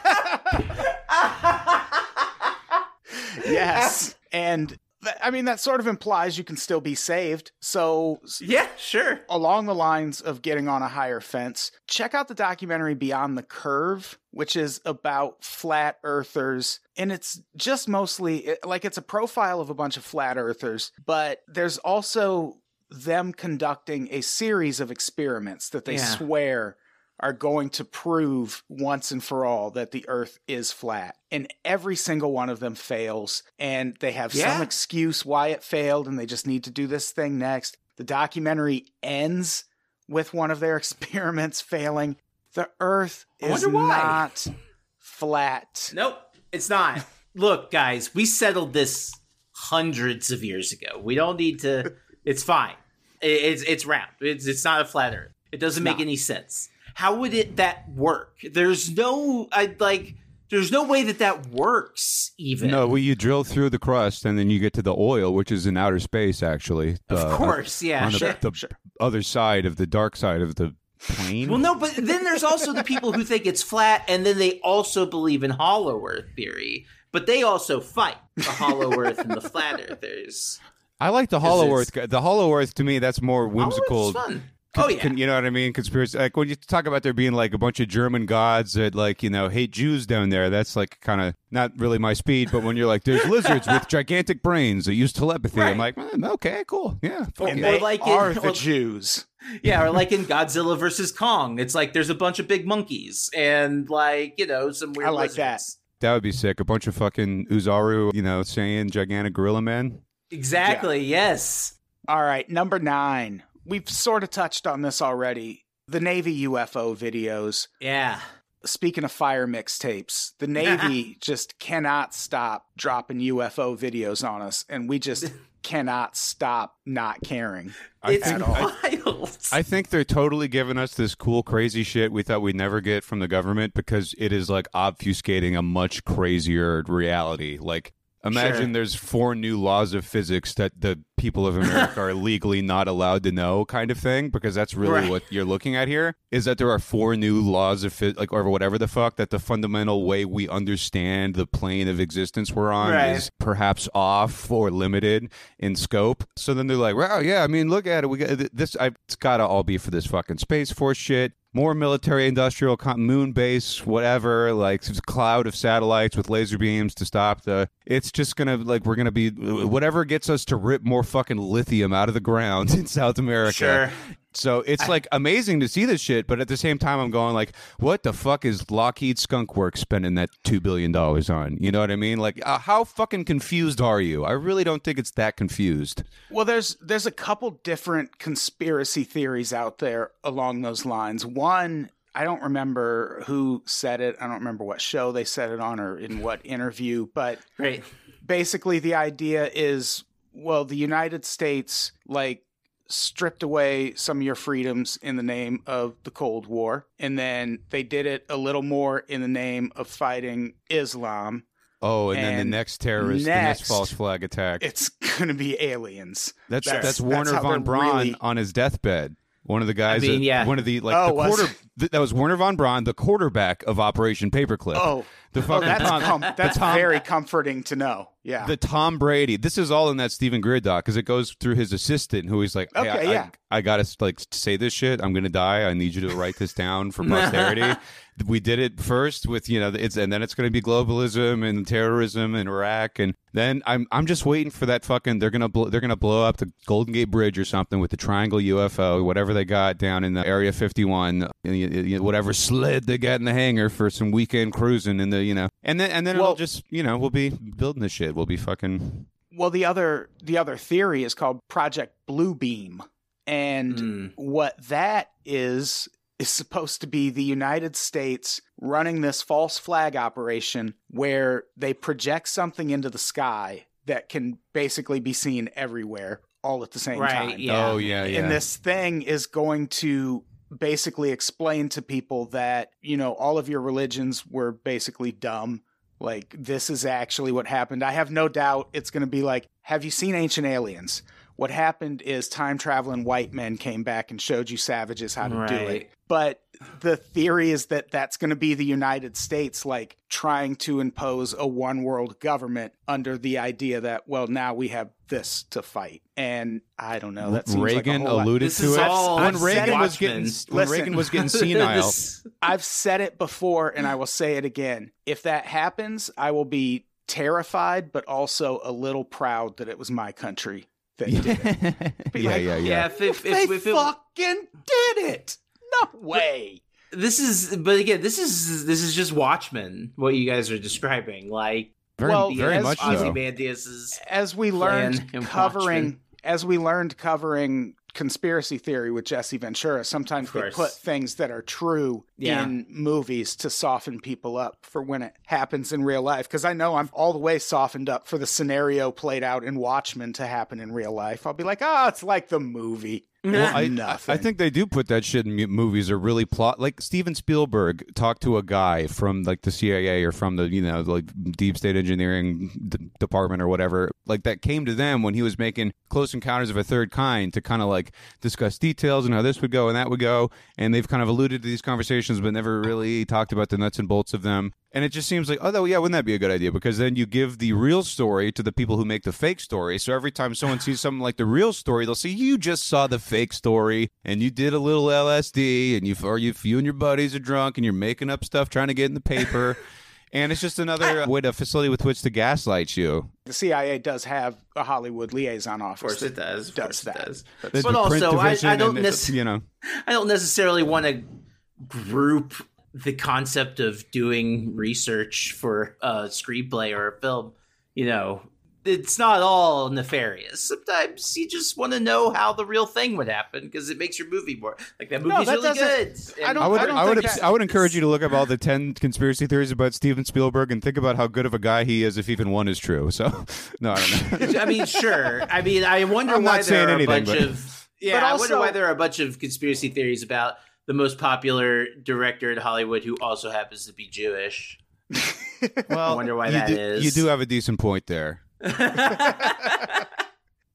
yes, and th- I mean that sort of implies you can still be saved. So yeah, sure. along the lines of getting on a higher fence, check out the documentary Beyond the Curve, which is about flat earthers. And it's just mostly like it's a profile of a bunch of flat earthers, but there's also them conducting a series of experiments that they Yeah. swear are going to prove once and for all that the earth is flat. And every single one of them fails. And they have Yeah. some excuse why it failed and they just need to do this thing next. The documentary ends with one of their experiments failing. The earth is not flat. Nope, it's not. Look, guys, we settled this hundreds of years ago. We don't need to. It's fine. It's it's round. It's it's not a flat Earth. It doesn't make any sense. How would it that work? There's no I like. There's no way that that works. Even No, well, you drill through the crust and then you get to the oil, which is in outer space, actually. of Uh, course, yeah. on the, sure. other side of the dark side of the plane. Well, no, but then there's also the people who think it's flat, and then they also believe in Hollow Earth theory. But they also fight the Hollow Earth and the flat Earthers. I like the Hollow Earth. The Hollow Earth to me, that's more whimsical. Earth's fun. Oh yeah. Con- you know what I mean? Conspiracy. Like when you talk about there being like a bunch of German gods that like you know hate Jews down there, that's like kind of not really my speed. But when you're like, there's lizards with gigantic brains that use telepathy, I'm like, "Mm, okay, cool, yeah. fuck And yeah." Or they like in- the or- Jews. Yeah, or like in Godzilla versus Kong, it's like there's a bunch of big monkeys and like you know some weird. I like that. lizards. That would be sick. A bunch of fucking Oozaru, you know, saying gigantic gorilla men. Exactly. Yes. All right, number nine. We've sort of touched on this already. The Navy UFO videos. Yeah. Speaking of fire mixtapes, the Navy just cannot stop dropping UFO videos on us, and we just cannot stop not caring. It's at all. wild. I think they're totally giving us this cool, crazy shit we thought we'd never get from the government because it is like obfuscating a much crazier reality. Like, imagine Sure. there's four new laws of physics that the people of America are legally not allowed to know, kind of thing. Because that's really Right. what you're looking at here is that there are four new laws of phys- like or whatever the fuck that the fundamental way we understand the plane of existence we're on Right. is perhaps off or limited in scope. So then they're like, "Wow, yeah, I mean, look at it. We got this. I, it's got to all be for this fucking space force shit. More military, industrial, moon base, whatever. Like cloud of satellites with laser beams to stop the. It's just gonna like we're gonna be whatever gets us to rip more fucking lithium out of the ground in South America. Sure. So it's like amazing to see this shit, but at the same time, I'm going like, what the fuck is Lockheed Skunk Works spending that two billion dollars on? You know what I mean? Like, uh, how fucking confused are you? I really don't think it's that confused. Well, there's there's a couple different conspiracy theories out there along those lines. One, I don't remember who said it. I don't remember what show they said it on or in what interview, but Great. basically the idea is well, the United States like stripped away some of your freedoms in the name of the Cold War, and then they did it a little more in the name of fighting Islam. Oh, and, then the next terrorist, the next- next false flag attack. It's going to be aliens. That's That's- that's, that's Wernher how von Braun really- on his deathbed. One of the guys, mean, yeah. one of the like Oh, the quarter it? Th- that was Wernher von Braun, the quarterback of Operation Paperclip. Oh, the oh, fucking that's Tom, com- that's Tom- very comforting to know. Yeah. the Tom Brady. This is all in that Steven Greer doc because it goes through his assistant, who he's like, hey, Okay, I, yeah. I, I gotta like say this shit. I'm gonna die. I need you to write this down for posterity. we did it first with you know it's and then it's gonna be globalism and terrorism and Iraq and then I'm I'm just waiting for that fucking they're gonna blow, they're gonna blow up the Golden Gate Bridge or something with the triangle UFO whatever they got down in the Area 51 uh, you- you know, whatever sled they got in the hangar for some weekend cruising in the you know and then and then Well- it'll just you know we'll be building the shit we'll be fucking well, the other the other theory is called Project Bluebeam, and Mm. what that is is supposed to be the United States running this false flag operation where they project something into the sky that can basically be seen everywhere all at the same Right, time. Yeah. oh yeah yeah And this thing is going to basically explain to people that, you know, all of your religions were basically dumb. Like, this is actually what happened. I have no doubt it's going to be like, have you seen Ancient Aliens? What happened is time traveling white men came back and showed you savages how to do it. But the theory is that that's going to be the United States, like trying to impose a one world government under the idea that, well, now we have this to fight. And I don't know. That seems Reagan like a whole alluded This to is it all when Reagan said was getting Watchmen. when Reagan was getting senile. This- I've said it before and I will say it again. If that happens, I will be terrified, but also a little proud that it was my country that did it. Be yeah, like, yeah, yeah, yeah, if, if, They if, if it, fucking did it. No way. this is, but again, this is this is just Watchmen. What you guys are describing, like Very, Well, very as much so. Ozymandias's. As we learned covering as we learned covering conspiracy theory with Jesse Ventura, sometimes they put things that are true Yeah. in movies to soften people up for when it happens in real life. Because I know I'm all the way softened up for the scenario played out in Watchmen to happen in real life. I'll be like, oh, it's like the movie. Well, I, Nothing. I think they do put that shit in movies or really plot. Like Steven Spielberg talked to a guy from like the CIA or from the you know like deep state engineering d- department or whatever, like that came to them when he was making Close Encounters of a Third Kind to kind of like discuss details and how this would go and that would go. And they've kind of alluded to these conversations, but never really talked about the nuts and bolts of them. And it just seems like, oh, yeah, wouldn't that be a good idea? Because then you give the real story to the people who make the fake story. So every time someone sees something like the real story, they'll say, you just saw the fake story and you did a little LSD and you, or you, you and your buddies are drunk and you're making up stuff trying to get in the paper. and it's just another uh, way to facility with which to gaslight you. the CIA does have a Hollywood liaison office. Of course it does. Of Does course that. it does. The But also, I, I don't and it's, you know, I don't necessarily want to group the concept of doing research for a screenplay or a film. You know, it's not all nefarious. Sometimes you just want to know how the real thing would happen because it makes your movie more like that movie's that really good. doesn't- I don't- I would, I don't I, would, that- I would encourage you to look up all the ten conspiracy theories about Steven Spielberg and think about how good of a guy he is if even one is true. So, no, I don't know. I mean, sure. I mean, I wonder I'm why not there saying are a bunch but- of yeah. But I wonder why there are a bunch of conspiracy theories about the most popular director in Hollywood who also happens to be Jewish. Well, I wonder why you that do, is. You do have a decent point there.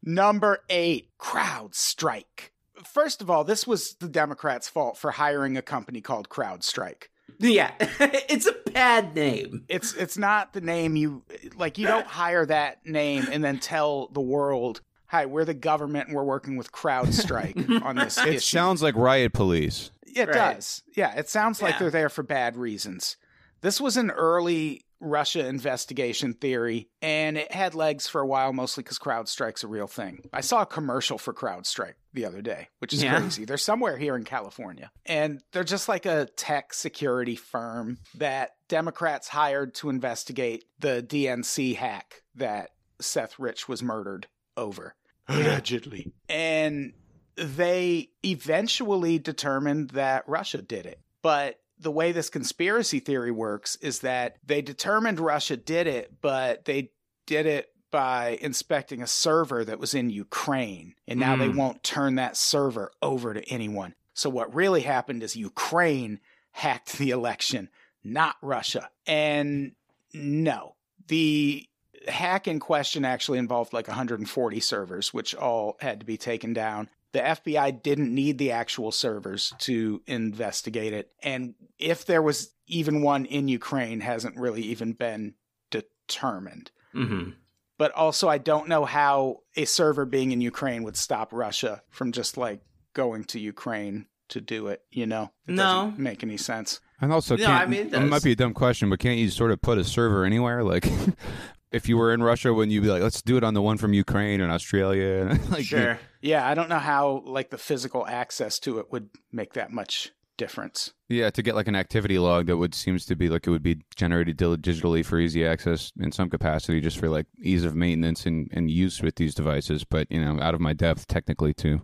Number eight, CrowdStrike. First of all, this was the Democrats' fault for hiring a company called CrowdStrike. yeah, it's a bad name. It's it's not the name you like. You don't hire that name and then tell the world, "Hi, we're the government and we're working with CrowdStrike on this It issue." sounds like riot police. It Right. does. Yeah, it sounds like Yeah. they're there for bad reasons. This was an early Russia investigation theory, and it had legs for a while, mostly because CrowdStrike's a real thing. I saw a commercial for CrowdStrike the other day, which is Yeah. crazy. They're somewhere here in California, and they're just like a tech security firm that Democrats hired to investigate the DNC hack that Seth Rich was murdered over. Allegedly. And they eventually determined that Russia did it. But the way this conspiracy theory works is that they determined Russia did it, but they did it by inspecting a server that was in Ukraine. And now they Mm. won't turn that server over to anyone. So what really happened is Ukraine hacked the election, not Russia. And no, the hack in question actually involved like 140 servers, which all had to be taken down. The FBI didn't need the actual servers to investigate it. And if there was even one in Ukraine, hasn't really even been determined. hmm But also, I don't know how a server being in Ukraine would stop Russia from just like going to Ukraine to do it. You know, it No. doesn't make any sense. And also, No, can't, I mean, it it might be a dumb question, but can't you sort of put a server anywhere? Like, if you were in Russia, wouldn't you be like, let's do it on the one from Ukraine and Australia? like, Sure. Yeah, I don't know how like the physical access to it would make that much difference. Yeah, to get like an activity log that would seems to be like it would be generated digitally for easy access in some capacity, just for like ease of maintenance and, and use with these devices. But you know, out of my depth technically to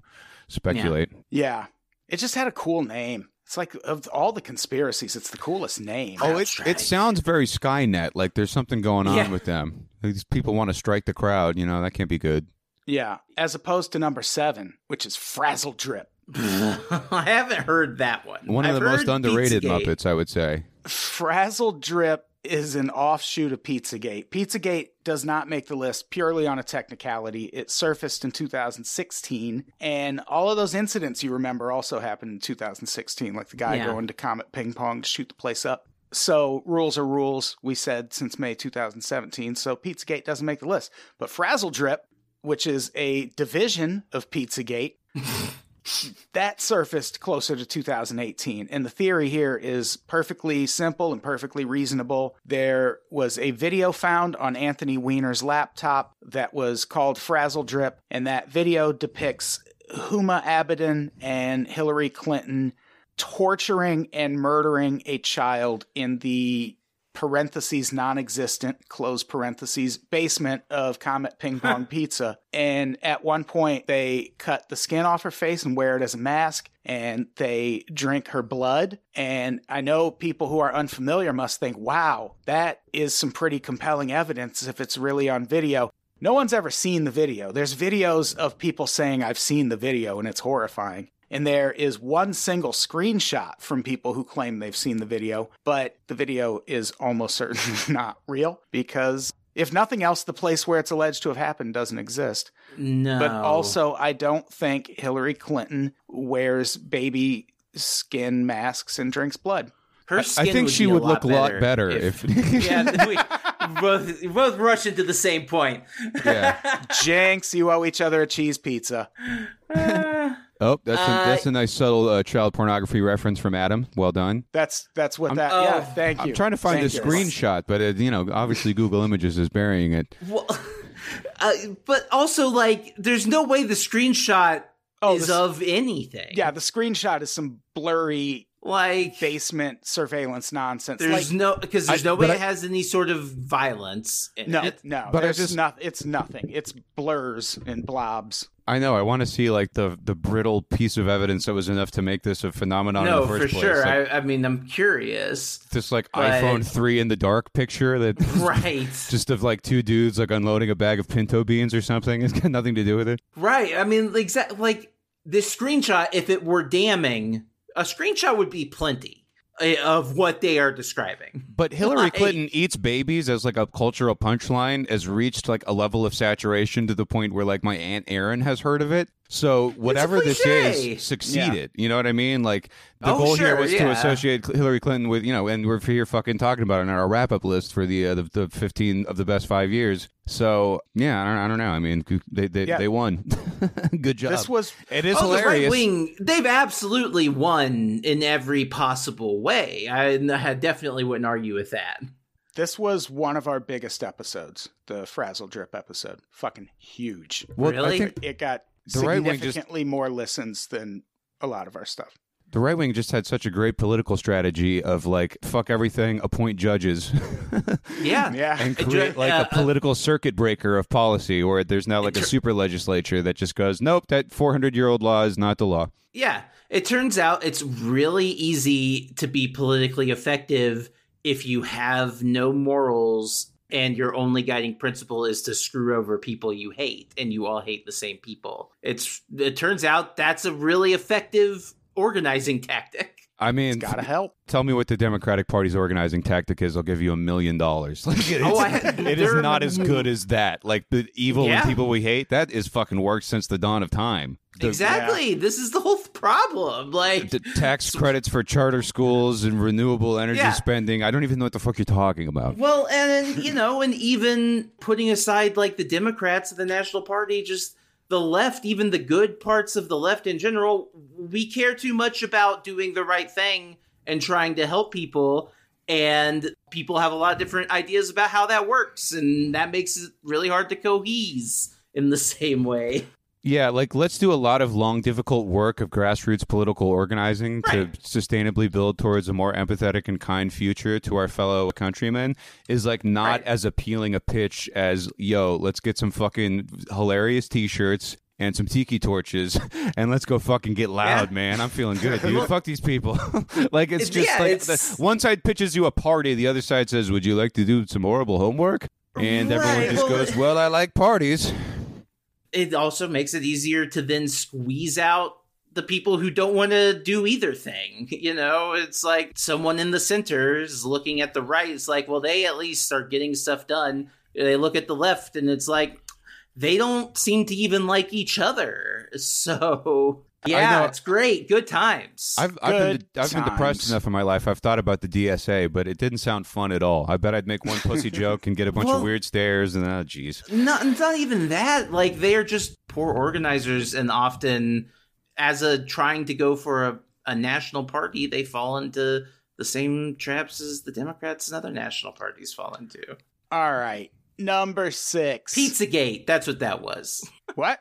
speculate. Yeah, it just had a cool name. It's like of all the conspiracies, it's the coolest name. Oh, it it sounds very Skynet. Like there's something going on Yeah. with them. These people want to strike the crowd. You know that can't be good. yeah, as opposed to number seven, which is Frazzle Drip. I haven't heard that one. One of I've the most underrated Pizzagate. Muppets, I would say. Frazzle Drip is an offshoot of Pizzagate. Pizzagate does not make the list purely on a technicality. It surfaced in 2016, and all of those incidents you remember also happened in 2016, like the guy Yeah. going to Comet Ping Pong to shoot the place up. So rules are rules, we said since May 2017, so Pizzagate doesn't make the list. But Frazzle Drip, which is a division of Pizzagate, that surfaced closer to 2018. And the theory here is perfectly simple and perfectly reasonable. There was a video found on Anthony Weiner's laptop that was called Frazzle Drip, and that video depicts Huma Abedin and Hillary Clinton torturing and murdering a child in the parentheses non-existent close parentheses basement of comet ping pong pizza. And at one point they cut the skin off her face and wear it as a mask and they drink her blood. And i know people who are unfamiliar must think wow that is some pretty compelling evidence if it's really on video. No one's ever seen the video. There's videos of people saying i've seen the video and it's horrifying and there is one single screenshot from people who claim they've seen the video, but the video is almost certainly not real because, if nothing else, the place where it's alleged to have happened doesn't exist. No. But also, I don't think Hillary Clinton wears baby skin masks and drinks blood. her I skin think would she be would lot look a lot better if. yeah, we both both rush into the same point. yeah. Jinx, you owe each other a cheese pizza. Uh, Oh, that's a, Uh, that's a nice subtle uh, child pornography reference from Adam. Well done. That's that's what I'm- that. Oh. yeah, thank you. I'm trying to find Thank the you. screenshot, but uh, you know, obviously Google Images is burying it. Well, uh, but also like, there's no way the screenshot Oh, is the of anything. Yeah, the screenshot is some blurry like basement surveillance nonsense. there's like, no because there's I- no way but it has any sort of violence in no, it. no. But I there's just- noth- It's nothing. It's blurs and blobs. I know. I want to see like the the brittle piece of evidence that was enough to make this a phenomenon. in No, the first for place. sure. Like, I, I mean, I'm curious. this like but- iPhone three in the dark picture that Right. just of like two dudes like unloading a bag of pinto beans or something. It's got nothing to do with it. Right. I mean, exact like this screenshot. If it were damning, a screenshot would be plenty Uh, of what they are describing. But Hillary Like- Clinton eats babies as like a cultural punchline has reached like a level of saturation to the point where like my aunt Erin has heard of it. So whatever this is succeeded. You know what I mean? Like the Oh, goal here sure, was to associate Hillary Clinton with you know, and we're here fucking talking about it on our wrap up list for the, uh, the the fifteen of the best five years. So yeah, I don't, I don't know. I mean, they they, Yeah. they won. Good job. This was it is oh, the right hilarious. wing, they've absolutely won in every possible way. I, I definitely wouldn't argue with that. this was one of our biggest episodes, the Frazzle Drip episode. Fucking huge. Well, Really? I think It got The right wing just- significantly more listens than a lot of our stuff. The right wing just had such a great political strategy of like fuck everything, appoint judges, Yeah. Yeah. and Uh, create like uh, a political circuit breaker of policy, where there's now like a super legislature that just goes, nope, that 400 year old law is not the law. Yeah. It turns out it's really easy to be politically effective if you have no morals and your only guiding principle is to screw over people you hate and you all hate the same people. It's it turns out that's a really effective organizing tactic. I mean, It's got to help. tell me what the Democratic Party's organizing tactic is. I'll give you a million dollars. Like it is, Oh, I- it is not as good as that. Like the evil Yeah. and people we hate. That is fucking worked since the dawn of time. The, exactly. This is the whole problem. Like, the tax credits for charter schools and renewable energy Yeah. spending. I don't even know what the fuck you're talking about. well, and you know, and even putting aside like the Democrats of the National Party, just the left, even the good parts of the left in general, we care too much about doing the right thing and trying to help people. And people have a lot of different ideas about how that works, and that makes it really hard to cohese in the same way. Yeah, like let's do a lot of long, difficult work of grassroots political organizing Right. to sustainably build towards a more empathetic and kind future to our fellow countrymen is like not Right. as appealing a pitch as, yo, let's get some fucking hilarious t shirts and some tiki torches and let's go fucking get loud, Yeah. man. I'm feeling good, dude. Fuck these people. like it's It- just yeah, like it's- the, one side pitches you a party, the other side says, Would you like to do some horrible homework? And everyone just well- goes, Well, I like parties. It also makes it easier to then squeeze out the people who don't want to do either thing. You know, it's like someone in the center is looking at the right. It's like, well, they at least are getting stuff done. They look at the left and it's like, they don't seem to even like each other. So, yeah, know. it's great. Good times. I've I've been Good I've been depressed enough in my life. I've thought about the DSA, but it didn't sound fun at all. I bet I'd make one pussy joke and get a bunch Well- of weird stares, and ah, oh, jeez. not, not even that. Like they're just poor organizers, and often, as a trying to go for a, a national party, they fall into the same traps as the Democrats and other national parties fall into. All right. Number six. Pizzagate. That's what that was. What?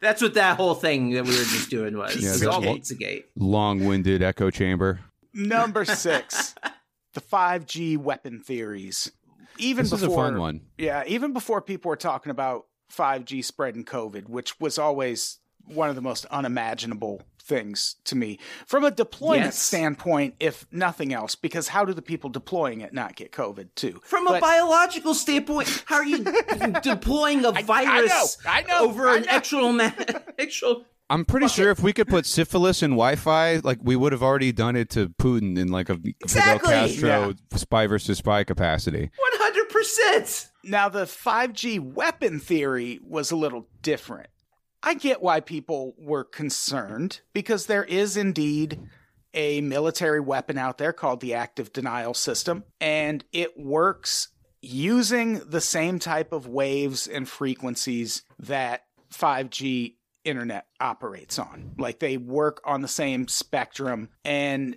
That's what that whole thing that we were just doing was. Yeah, It's that's all what- Pizzagate. Long-winded echo chamber. Number six. the 5G weapon theories. Even This is a before, fun one. Yeah, even before people were talking about 5G spreading COVID, which was always one of the most unimaginable things to me from a deployment Yes. standpoint, if nothing else, because how do the people deploying it not get COVID too? From a biological standpoint, how are you deploying a I virus know, I know, over I an know. actual ma- actual I'm pretty sure if we could put syphilis in Wi-Fi, like we would have already done it to Putin in like a Exactly. Fidel Castro spy versus spy capacity. one hundred percent? Now, the 5G weapon theory was a little different. I get why people were concerned because there is indeed a military weapon out there called the active denial system, and it works using the same type of waves and frequencies that 5G internet operates on. Like they work on the same spectrum, and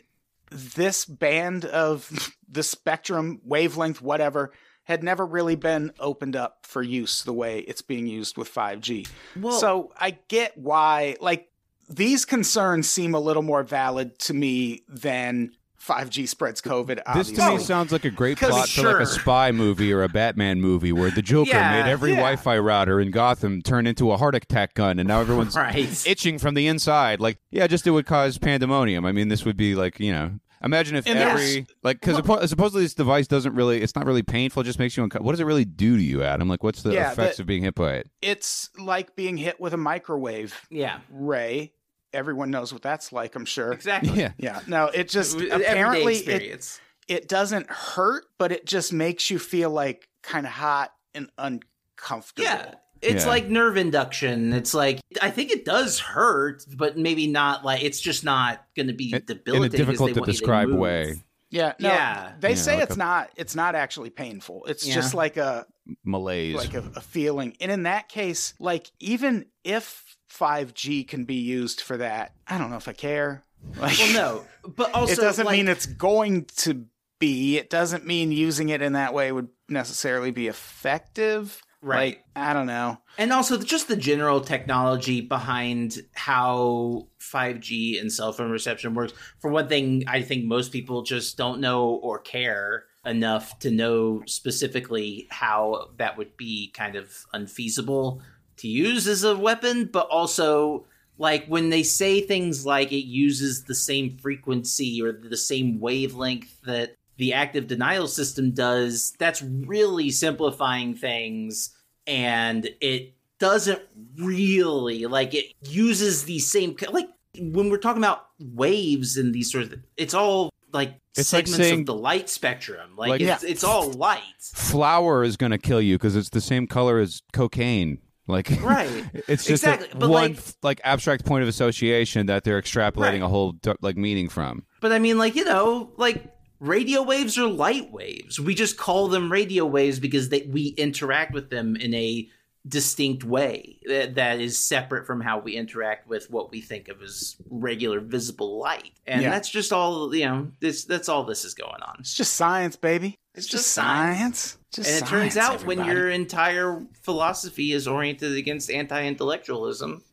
this band of the spectrum, wavelength, whatever, had never really been opened up for use the way it's being used with 5G. Well- so I get why, like, these concerns seem a little more valid to me than 5G spreads COVID. This to me oh. sounds like a great plot for like a spy movie or a Batman movie where the Joker Yeah, made every yeah. Wi-Fi router in Gotham turn into a heart attack gun, and now everyone's Right. itching from the inside. Like, yeah, just it would cause pandemonium. I mean, this would be like, you know, imagine if And every like because supposedly this device doesn't really, it's not really painful. It just makes you uncomfortable. What does it really do to you, Adam? Like, what's the Yeah, effects the- of being hit by it? it's like being hit with a microwave Yeah, ray. Everyone knows what that's like, I'm sure. exactly. Yeah, Yeah. No, it just Everyday apparently it, it doesn't hurt, but it just makes you feel like kind of hot and uncomfortable. yeah. It's Yeah. like nerve induction. It's like I think it does hurt, but maybe not like it's just not going to be In- in a debilitating. as difficult to describe move. way. Yeah. No, Yeah. They Yeah, say like it's a- not it's not actually painful. It's Yeah. just like a Malaise. like a, a feeling. And in that case, like even if 5G can be used for that, I don't know if I care. Like, Well, no, but also it doesn't like, mean it's going to be. It doesn't mean using it in that way would necessarily be effective. Right. Like, I don't know. and also just the general technology behind how 5G and cell phone reception works. For one thing, I think most people just don't know or care enough to know specifically how that would be kind of unfeasible to use as a weapon, but also like when they say things like it uses the same frequency or the same wavelength that the active denial system does, that's really simplifying things and it doesn't really like it uses the same like when we're talking about waves and these sort of, it's all like It's like segments saying- of the light spectrum. Like, Like- it's, it's all light. Flour is going to kill you because it's the same color as cocaine. Like Right. it's just Exactly, one like- like, abstract point of association that they're extrapolating Right. a whole like meaning from. But I mean, like, you know, like radio waves are light waves. We just call them radio waves because they, we interact with them in a distinct way that, that is separate from how we interact with what we think of as regular visible light. And Yeah. that's just all, you know, this that's all this is going on. It's just science, baby. It's, It's just, just science. Just and it turns science, out when your entire philosophy is oriented against anti-intellectualism,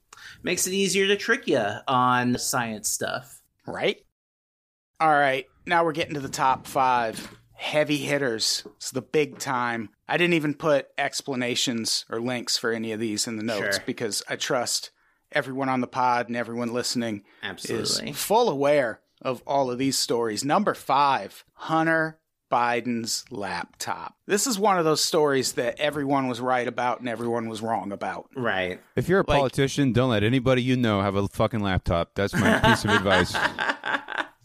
makes it easier to trick you on science stuff. Right? All right. Now we're getting to the top five heavy hitters. It's the big time. I didn't even put explanations or links for any of these in the notes Sure. because I trust everyone on the pod and everyone listening Absolutely. is full aware of all of these stories. Number five Hunter Biden's laptop. This is one of those stories that everyone was right about and everyone was wrong about. Right. If you're a Like- politician, don't let anybody you know have a fucking laptop. That's my piece of advice.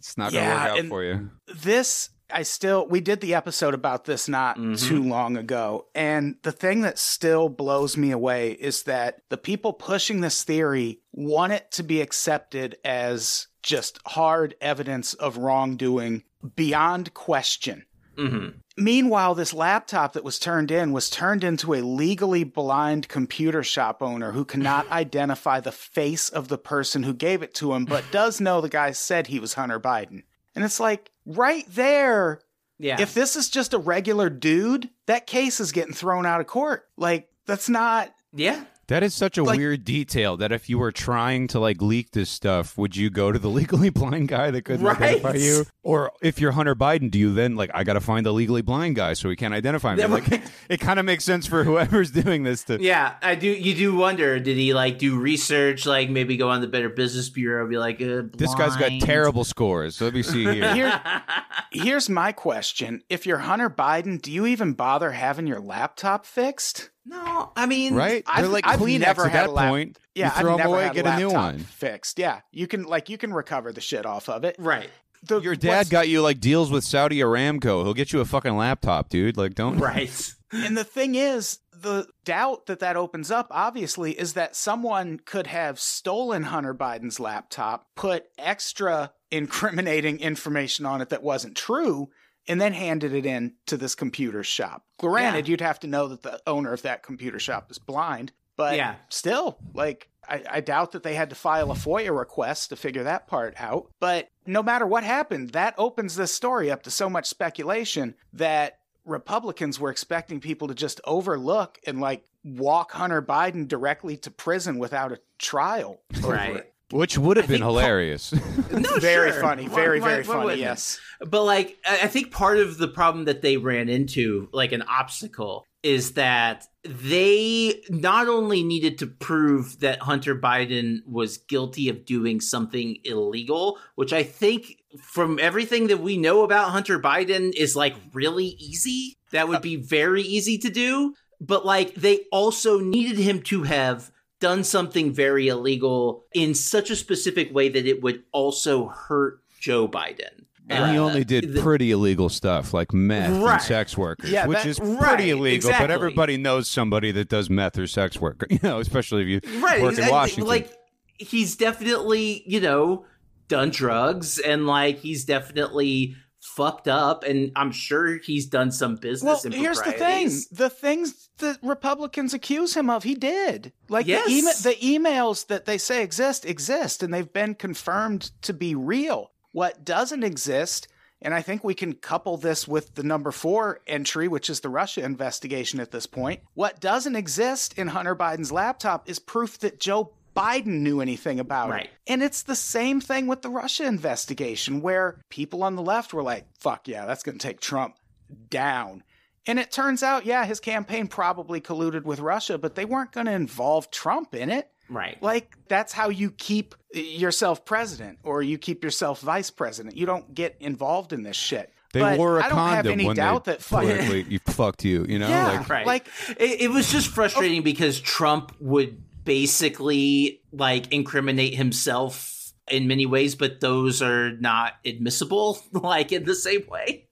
It's not going to Yeah, work out for you. this I still we did the episode about this not Mhm. too long ago and the thing that still blows me away is that the people pushing this theory want it to be accepted as just hard evidence of wrongdoing beyond question. Hmm Meanwhile, this laptop that was turned in was turned into a legally blind computer shop owner who cannot identify the face of the person who gave it to him, but does know the guy said he was Hunter Biden. And it's like, right there, Yeah. if this is just a regular dude, that case is getting thrown out of court. Like, that's not. yeah. That is such a Like- weird detail that if you were trying to like leak this stuff, would you go to the legally blind guy that couldn't Right. identify you? Or if you're Hunter Biden, do you then like I got to find the legally blind guy so he can't identify me? Like right. it kind of makes sense for whoever's doing this to Yeah, I do. You do wonder, did he like do research, like maybe go on the Better Business Bureau, be like, uh, This guy's got terrible scores. Let me see here. Here, here's my question: If you're Hunter Biden, do you even bother having your laptop fixed? No, I mean, right? I've- They're like I've Kleenex never at had that a lap- point. Yeah, you throw I've them never away, had get a a new one. fixed. Yeah, you can like you can recover the shit off of it. right, The- Your dad got you like deals with Saudi Aramco. He'll get you a fucking laptop, dude. Like don't right. And the thing is, the doubt that that opens up, obviously, is that someone could have stolen Hunter Biden's laptop, put extra incriminating information on it that wasn't true, and then handed it in to this computer shop. Granted, you'd have to know that the owner of that computer shop is blind, but Yeah. still, like, I, I doubt that they had to file a FOIA request to figure that part out. But no matter what happened, that opens this story up to so much speculation that Republicans were expecting people to just overlook and like walk Hunter Biden directly to prison without a trial. Right. It. Which would have I been think pa- hilarious. No, Very sure. funny. Very, why- very why funny. wouldn't? Yes. But like, I I think part of the problem that they ran into, like an obstacle, is that they not only needed to prove that Hunter Biden was guilty of doing something illegal, which I think from everything that we know about Hunter Biden is like really easy. That would be very easy to do. But like, they also needed him to have done something very illegal in such a specific way that it would also hurt Joe Biden. And he Uh, only did the- pretty illegal stuff like meth Right. and sex workers, Yeah, which that- is right, pretty illegal. exactly. But everybody knows somebody that does meth or sex work. You know, especially if you right work in. Washington. like he's definitely you know done drugs and like he's definitely fucked up and i'm sure he's done some business. Well, here's the thing: the things that Republicans accuse him of, he did. Like Yes. the, ema- the emails that they say exist exist, and they've been confirmed to be real. What doesn't exist, and I think we can couple this with the number four entry, which is the Russia investigation at this point. What doesn't exist in Hunter Biden's laptop is proof that Joe Biden knew anything about Right. it. And it's the same thing with the Russia investigation, where people on the left were like, fuck yeah, that's going to take Trump down. And it turns out, yeah, his campaign probably colluded with Russia, but they weren't going to involve Trump in it. right Like, that's how you keep yourself president or you keep yourself vice president. You don't get involved in this shit. they but wore a I don't have any when doubt they that fucking. politically you fucked you. You know, Yeah. like right Like- it, it was just frustrating oh. because trump would basically like incriminate himself in many ways, but those are not admissible, like in the same way.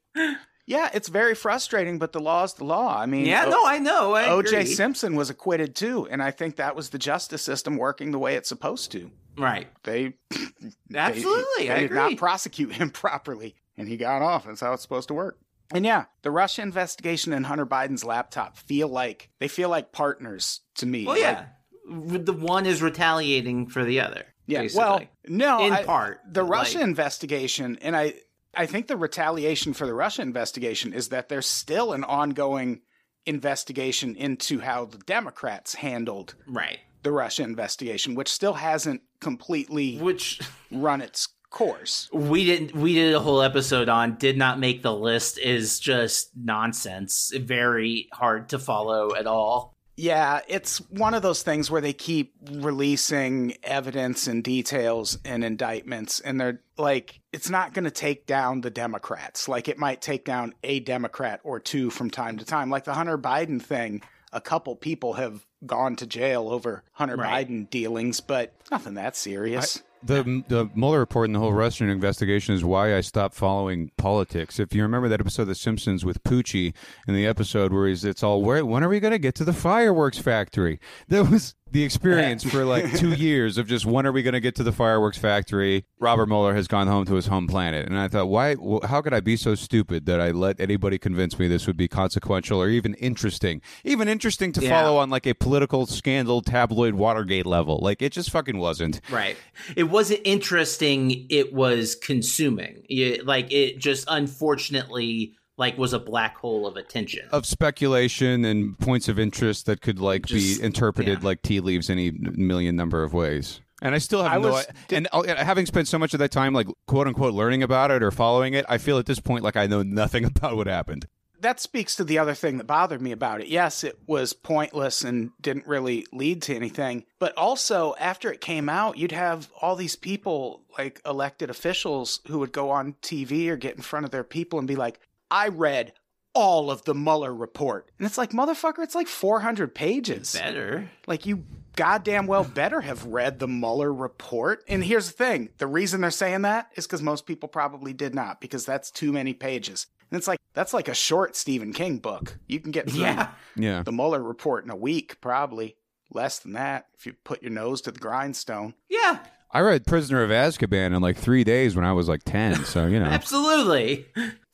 Yeah, it's very frustrating, but the law is the law. I mean, Yeah, O- no, I know. I O.J. agree. Simpson was acquitted too, and I think that was the justice system working the way it's supposed to. Right. They Absolutely, they, they I did not prosecute him properly, and he got off. That's how it's supposed to work. And yeah, the Russia investigation and Hunter Biden's laptop feel like they feel like partners to me. Well, Like, yeah. The one is retaliating for the other. Yeah, basically. well, no, in I- part. the like- Russia investigation, and I, I think the retaliation for the Russia investigation is that there's still an ongoing investigation into how the Democrats handled right? the Russia investigation, which still hasn't completely Which run its course. we didn't. We did a whole episode on. Did not make the list. Is just nonsense. Very hard to follow at all. Yeah, it's one of those things where they keep releasing evidence and details and indictments, and they're like, it's not going to take down the Democrats. Like, it might take down a Democrat or two from time to time. Like the Hunter Biden thing, a couple people have gone to jail over Hunter Right. Biden dealings, but nothing that serious. The the Mueller report and the whole Russian investigation is why I stopped following politics. If you remember that episode of The Simpsons with Poochie in the episode where he's it's all where when are we going to get to the fireworks factory? That was the experience for like two years of just when are we going to get to the fireworks factory? Robert Mueller has gone home to his home planet, and I thought, why? How could I be so stupid that I let anybody convince me this would be consequential or even interesting, even interesting to Yeah. follow on like a political scandal, tabloid Watergate level? Like it just fucking wasn't. Right. It wasn't interesting. It was consuming. It, like it just unfortunately like was a black hole of attention. of speculation and points of interest that could like Just- be interpreted yeah. like tea leaves any million number of ways. And I still have I no. was- and uh, having spent so much of that time, like quote unquote, learning about it or following it, I feel at this point like I know nothing about what happened. that speaks to the other thing that bothered me about it. Yes, it was pointless and didn't really lead to anything. But also, after it came out, you'd have all these people, like elected officials, who would go on TV or get in front of their people and be like, I read all of the Mueller report. And it's like, motherfucker, it's like 400 pages. Better. Like, you goddamn well better have read the Mueller report. And here's the thing the reason they're saying that is because most people probably did not, because that's too many pages. And it's like, that's like a short Stephen King book. You can get through Yeah. Yeah, the Mueller report in a week, probably. Less than that if you put your nose to the grindstone. Yeah. I read Prisoner of Azkaban in like three days when I was like ten. So you know, Absolutely.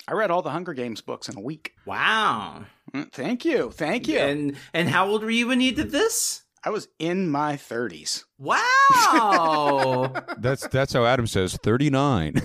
I read all the Hunger Games books in a week. Wow. Mm, Thank you. Thank you. And and how old were you when you did this? I was in my 30s. Wow. that's that's how Adam says thirty nine.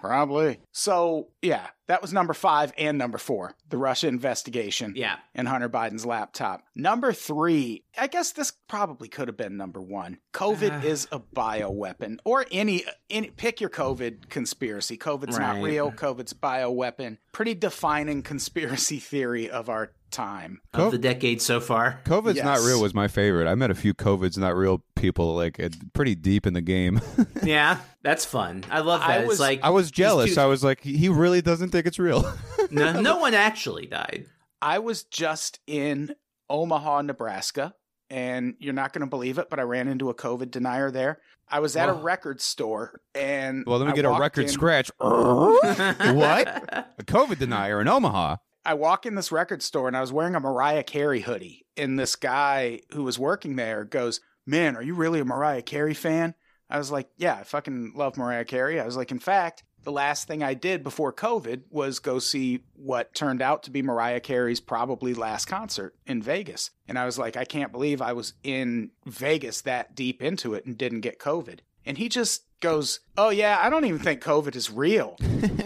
Probably. So, yeah, that was number five and number four the Russia investigation. yeah. and Hunter Biden's laptop. Number three, I guess this probably could have been number one. COVID uh. is a bioweapon, or any, any pick your COVID conspiracy. COVID's not real. COVID's bioweapon. Pretty defining conspiracy theory of our time. Of the decade so far. COVID's not real was my favorite. I met a few COVID's not real people like pretty deep in the game. Yeah. That's fun. I love I that. was- it's like I was jealous. two- I was like, he really doesn't think it's real. no, no one actually died. I was just in Omaha, Nebraska, and you're not going to believe it, but I ran into a COVID denier there. I was at a oh. record store, and well, let me I get a record in- scratch. what? A COVID denier in Omaha. I walk in this record store and I was wearing a Mariah Carey hoodie. And this guy who was working there goes, Man, are you really a Mariah Carey fan? I was like, Yeah, I fucking love Mariah Carey. I was like, In fact, the last thing I did before COVID was go see what turned out to be Mariah Carey's probably last concert in Vegas. And I was like, I can't believe I was in Vegas that deep into it and didn't get COVID. And he just goes, Oh, yeah, I don't even think COVID is real.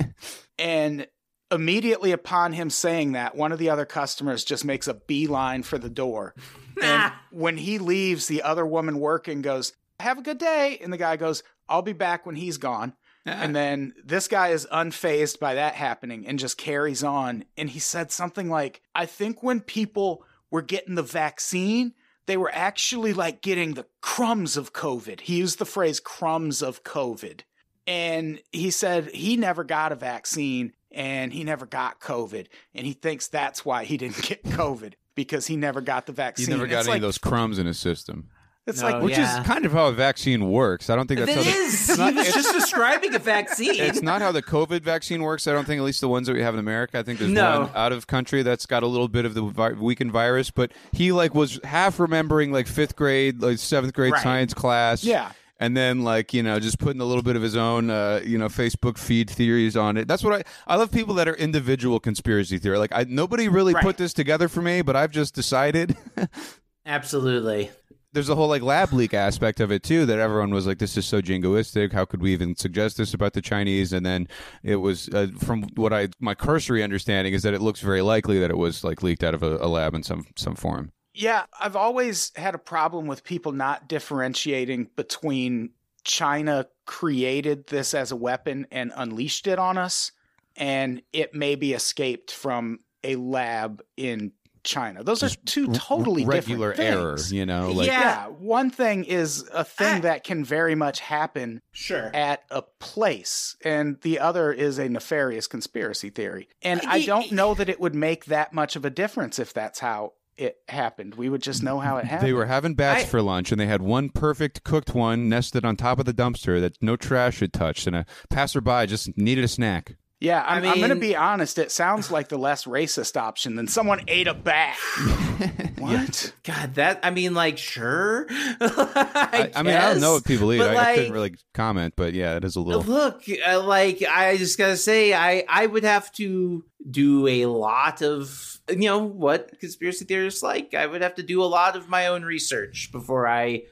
and immediately upon him saying that, one of the other customers just makes a beeline for the door. And when he leaves, the other woman working goes, Have a good day. And the guy goes, I'll be back when he's gone. And then this guy is unfazed by that happening and just carries on. And he said something like, I think when people were getting the vaccine, they were actually like getting the crumbs of COVID. He used the phrase crumbs of COVID. And he said he never got a vaccine and he never got COVID. And he thinks that's why he didn't get COVID because he never got the vaccine. He never got It's any like, of those crumbs in his system. It's No, like which yeah. is kind of how a vaccine works. I don't think that's It how the- is. it's not- he was just describing a vaccine. it's not how the COVID vaccine works. I don't think, at least the ones that we have in America. I think there's No. one out of country that's got a little bit of the vi- weakened virus, but he like was half remembering like fifth grade, like seventh grade Right. science class. Yeah. And then, like you know, just putting a little bit of his own, uh, you know, Facebook feed theories on it. That's what I I love. People that are individual conspiracy theory. Like I, nobody really Right. put this together for me, but I've just decided. Absolutely. there's a whole like lab leak aspect of it too that everyone was like this is so jingoistic how could we even suggest this about the chinese and then it was uh, from what i my cursory understanding is that it looks very likely that it was like leaked out of a, a lab in some some form Yeah, I've always had a problem with people not differentiating between China created this as a weapon and unleashed it on us, and it maybe escaped from a lab in China. Those are two totally regular different error things. you know like Yeah. Yeah, one thing is a thing I- that can very much happen Sure. at a place, and the other is a nefarious conspiracy theory. And I don't know that it would make that much of a difference if that's how it happened. We would just know how it happened. they were having bats I- for lunch and they had one perfect cooked one nested on top of the dumpster that no trash had touched and a passerby just needed a snack Yeah, I'm, I I'm going to be honest. It sounds like the less racist option than someone ate a bat. what? God, that I mean, like, sure. I, I, I mean i don't know what people eat but, I, I couldn't really comment but yeah it is a little Look, uh, like I just gotta say, I I would have to do a lot of you know what conspiracy theorists like. I would have to do a lot of my own research before I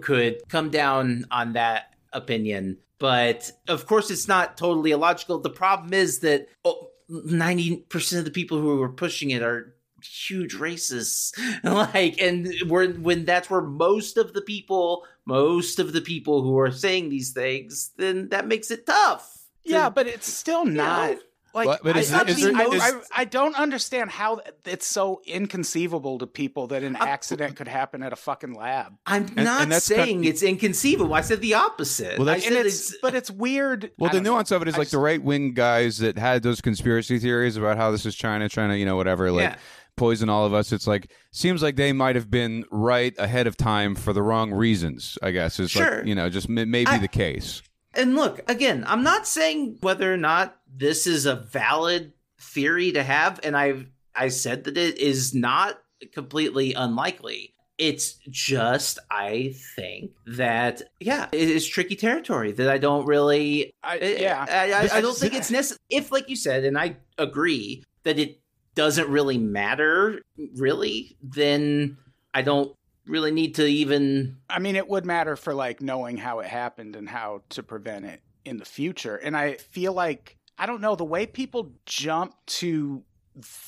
could come down on that opinion. But of course, it's not totally illogical. The problem is that oh, ninety percent of the people who are pushing it are huge racists like and we're when that's where most of the people most of the people who are saying these things then that makes it tough to- Yeah, but it's still not. know. Like, But- but I, is I, it- is mean, there- I- is- I- I don't understand how it's so inconceivable to people that an uh, accident could happen at a fucking lab. i'm and not that's saying kind- it's inconceivable i said the opposite Well, I that's- said And it's, but it's weird. Well, I the don't know. nuance of it is I like just- the right wing guys that had those conspiracy theories about how this is China trying to, you know, whatever, like Yeah. poison all of us. It's like seems like they might have been right ahead of time for the wrong reasons. I guess it's Sure. like you know just may, maybe I- the case. and look again i'm not saying whether or not this is a valid theory to have and I've i said that it is not completely unlikely it's just i think that yeah it is tricky territory that i don't really I, I- yeah. I, I, I don't think it's necessary. If, like you said, and I agree that it doesn't really matter, really, then I don't really need to even. I mean, it would matter for like knowing how it happened and how to prevent it in the future. And I feel like I don't know the way people jump to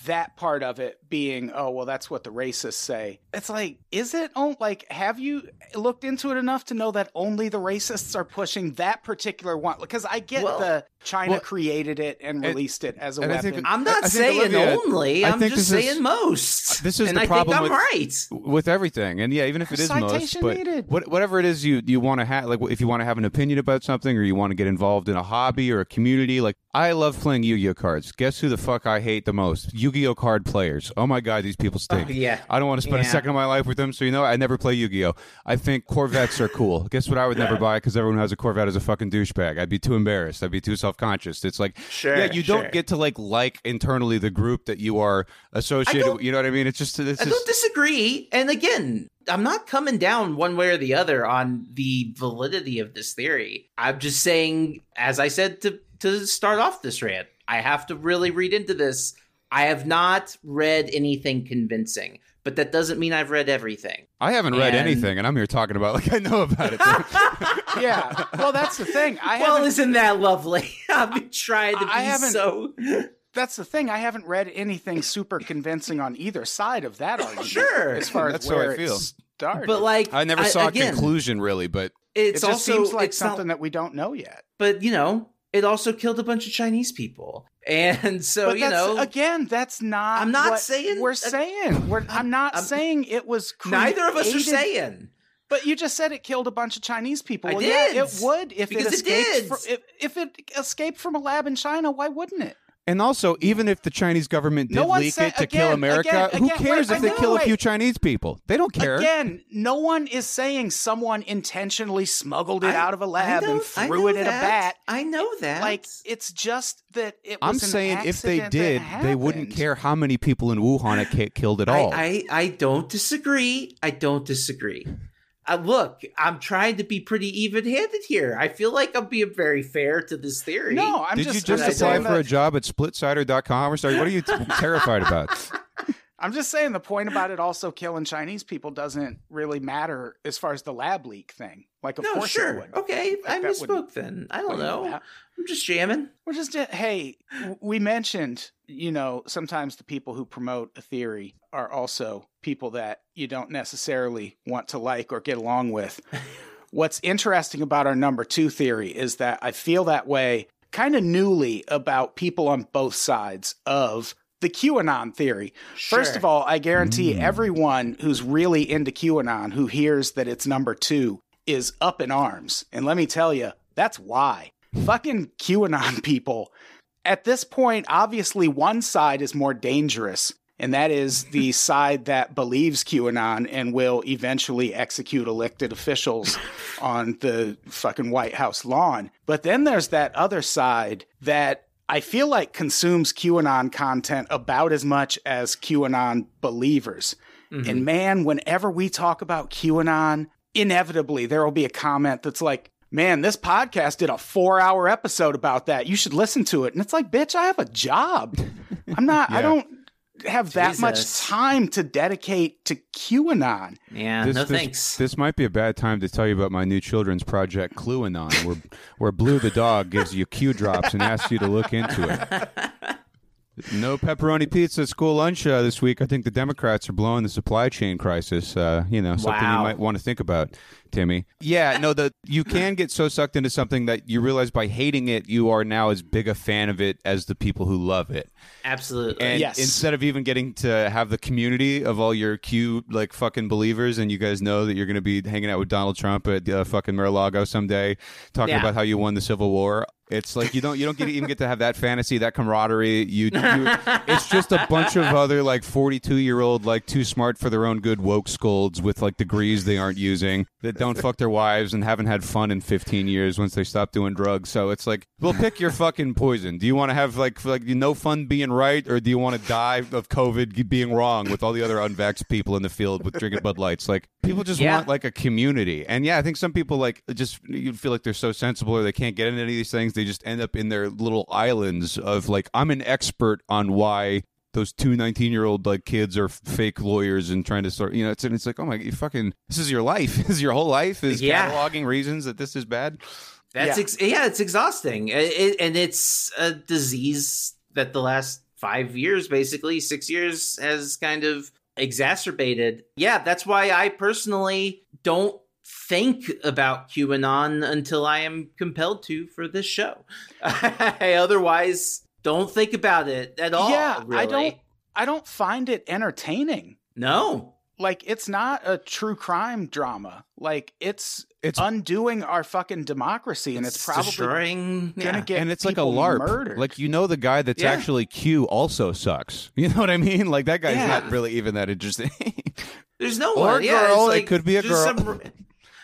that part of it being, oh well, that's what the racists say. It's like, is it? Oh, like, have you looked into it enough to know that only the racists are pushing that particular one? Because I get Well- the China well, created it and and- released it as a weapon. think- I'm not think, saying Olivia, only. I I'm just this is- saying most. Uh, this is and the I problem think I'm with- right. with everything and yeah even if it is most but needed. what, whatever it is you you want to have like if you want to have an opinion about something or you want to get involved in a hobby or a community like i love playing yu-gi-oh cards guess who the fuck i hate the most yu-gi-oh card players oh my god these people stink Oh, yeah. i don't want to spend a second of my life with them so you know i never play yu-gi-oh i think corvettes are cool guess what i would never buy because everyone who has a corvette is a fucking douchebag i'd be too embarrassed i'd be too self-conscious it's like Sure, yeah you sure. don't get to like like internally the group that you are associated with you know what i mean it's just it's I just don't disagree. And again, I'm not coming down one way or the other on the validity of this theory. I'm just saying, as I said to to start off this rant, I have to really read into this. I have not read anything convincing, but that doesn't mean I've read everything. I haven't read And- anything, and I'm here talking about like I know about it. yeah. Well, that's the thing. I well, haven't isn't that lovely? I've been trying to be I haven't- so. that's the thing. I haven't read anything super convincing on either side of that argument. Sure. as far as That's how where I feel. it started. But like, I never saw again, a conclusion really, but it just also seems like it's not- something that we don't know yet. but you know, it also killed a bunch of Chinese people, and so you know, again, that's not. I'm not what saying- we're saying. We're, I'm not I'm- saying it was. neither of us are saying. But you just said it killed a bunch of Chinese people. I well, did. yeah, it would if Because it it escaped. did. fro- if, if it escaped from a lab in China, why wouldn't it? And also, even if the Chinese government did No leak said- it to kill America, again, who cares wait, if they wait, kill a few Chinese people? They don't care. Again, no one is saying someone intentionally smuggled it I- out of a lab know- and threw know it at a bat. I know that. Like it's just that it was I'm an saying if they did, they wouldn't care how many people in Wuhan it killed at all. I, I, I don't disagree. I don't disagree. Uh, look, I'm trying to be pretty even-handed here. I feel like I'm being very fair to this theory. No, I'm Did just you just apply saying for a job at splitsider.com or sorry, What are you t- terrified about? I'm just saying the point about it also killing Chinese people doesn't really matter as far as the lab leak thing. Like, of no, course sure. Okay, I that misspoke then. I don't know. I'm just jamming. We're just hey, we mentioned, you know, sometimes the people who promote a theory are also people that you don't necessarily want to like or get along with. What's interesting about our number 2 theory is that I feel that way kind of newly about people on both sides of the QAnon theory. First of all, I guarantee Mm. everyone who's really into QAnon who hears that it's number 2 is up in arms. And let me tell you, that's why. Fucking QAnon people. At this point, obviously, one side is more dangerous, and that is the side that believes QAnon and will eventually execute elected officials on the fucking White House lawn. But then there's that other side that I feel like consumes QAnon content about as much as QAnon believers. And mm-hmm. man, whenever we talk about QAnon, inevitably there will be a comment that's like, man, this podcast did a four hour episode about that. You should listen to it. And it's like, bitch, I have a job. I'm not, I don't have that much time to dedicate to QAnon. Yeah, This, no this- thanks. This might be a bad time to tell you about my new children's project, Cluanon, where where Blue the dog gives you Q drops and asks you to look into it. No pepperoni pizza at school lunch uh, this week. I think the Democrats are blowing the supply chain crisis. Uh, you know, something Wow. you might want to think about, Timmy. Yeah, no, the you can get so sucked into something that you realize by hating it, you are now as big a fan of it as the people who love it. Absolutely. And Yes. instead of even getting to have the community of all your Q like fucking believers, and you guys know that you're going to be hanging out with Donald Trump at uh, fucking Mar-a-Lago someday, talking Yeah. about how you won the Civil War. It's like you don't you don't get even get to have that fantasy, that camaraderie. You, you it's just a bunch of other like 42 year old like too smart for their own good woke scolds with like degrees they aren't using that don't fuck their wives and haven't had fun in 15 years once they stop doing drugs. So it's like, well, pick your fucking poison. Do you want to have like like no fun being right, or do you want to die of COVID being wrong with all the other unvaxxed people in the field with drinking Bud Lights? Like people just Yeah. want like a community, and yeah, I think some people like just you feel like they're so sensible or they can't get into any of these things. They just end up in their little islands of like I'm an expert on why those two 19 year old like kids are fake lawyers and trying to start you know it's, and it's like oh my you fucking this is your life this is your whole life is Yeah. cataloging reasons that this is bad That's Yeah. ex- yeah, it's exhausting, It- it- and it's a disease that the last five years, basically six years, has kind of exacerbated. Yeah, that's why I personally don't think about QAnon until I am compelled to for this show. I otherwise don't think about it at all. yeah, I don't I don't find it entertaining. No, Like it's not a true crime drama. Like it's It's- undoing our fucking democracy and it's, probably destroying. gonna yeah. get and it's like a people larp murdered. like you know the guy that's Yeah. actually q also sucks you know what i mean like that guy's Yeah. not really even that interesting There's no Or one. Yeah, girl, it's it could be a girl. some-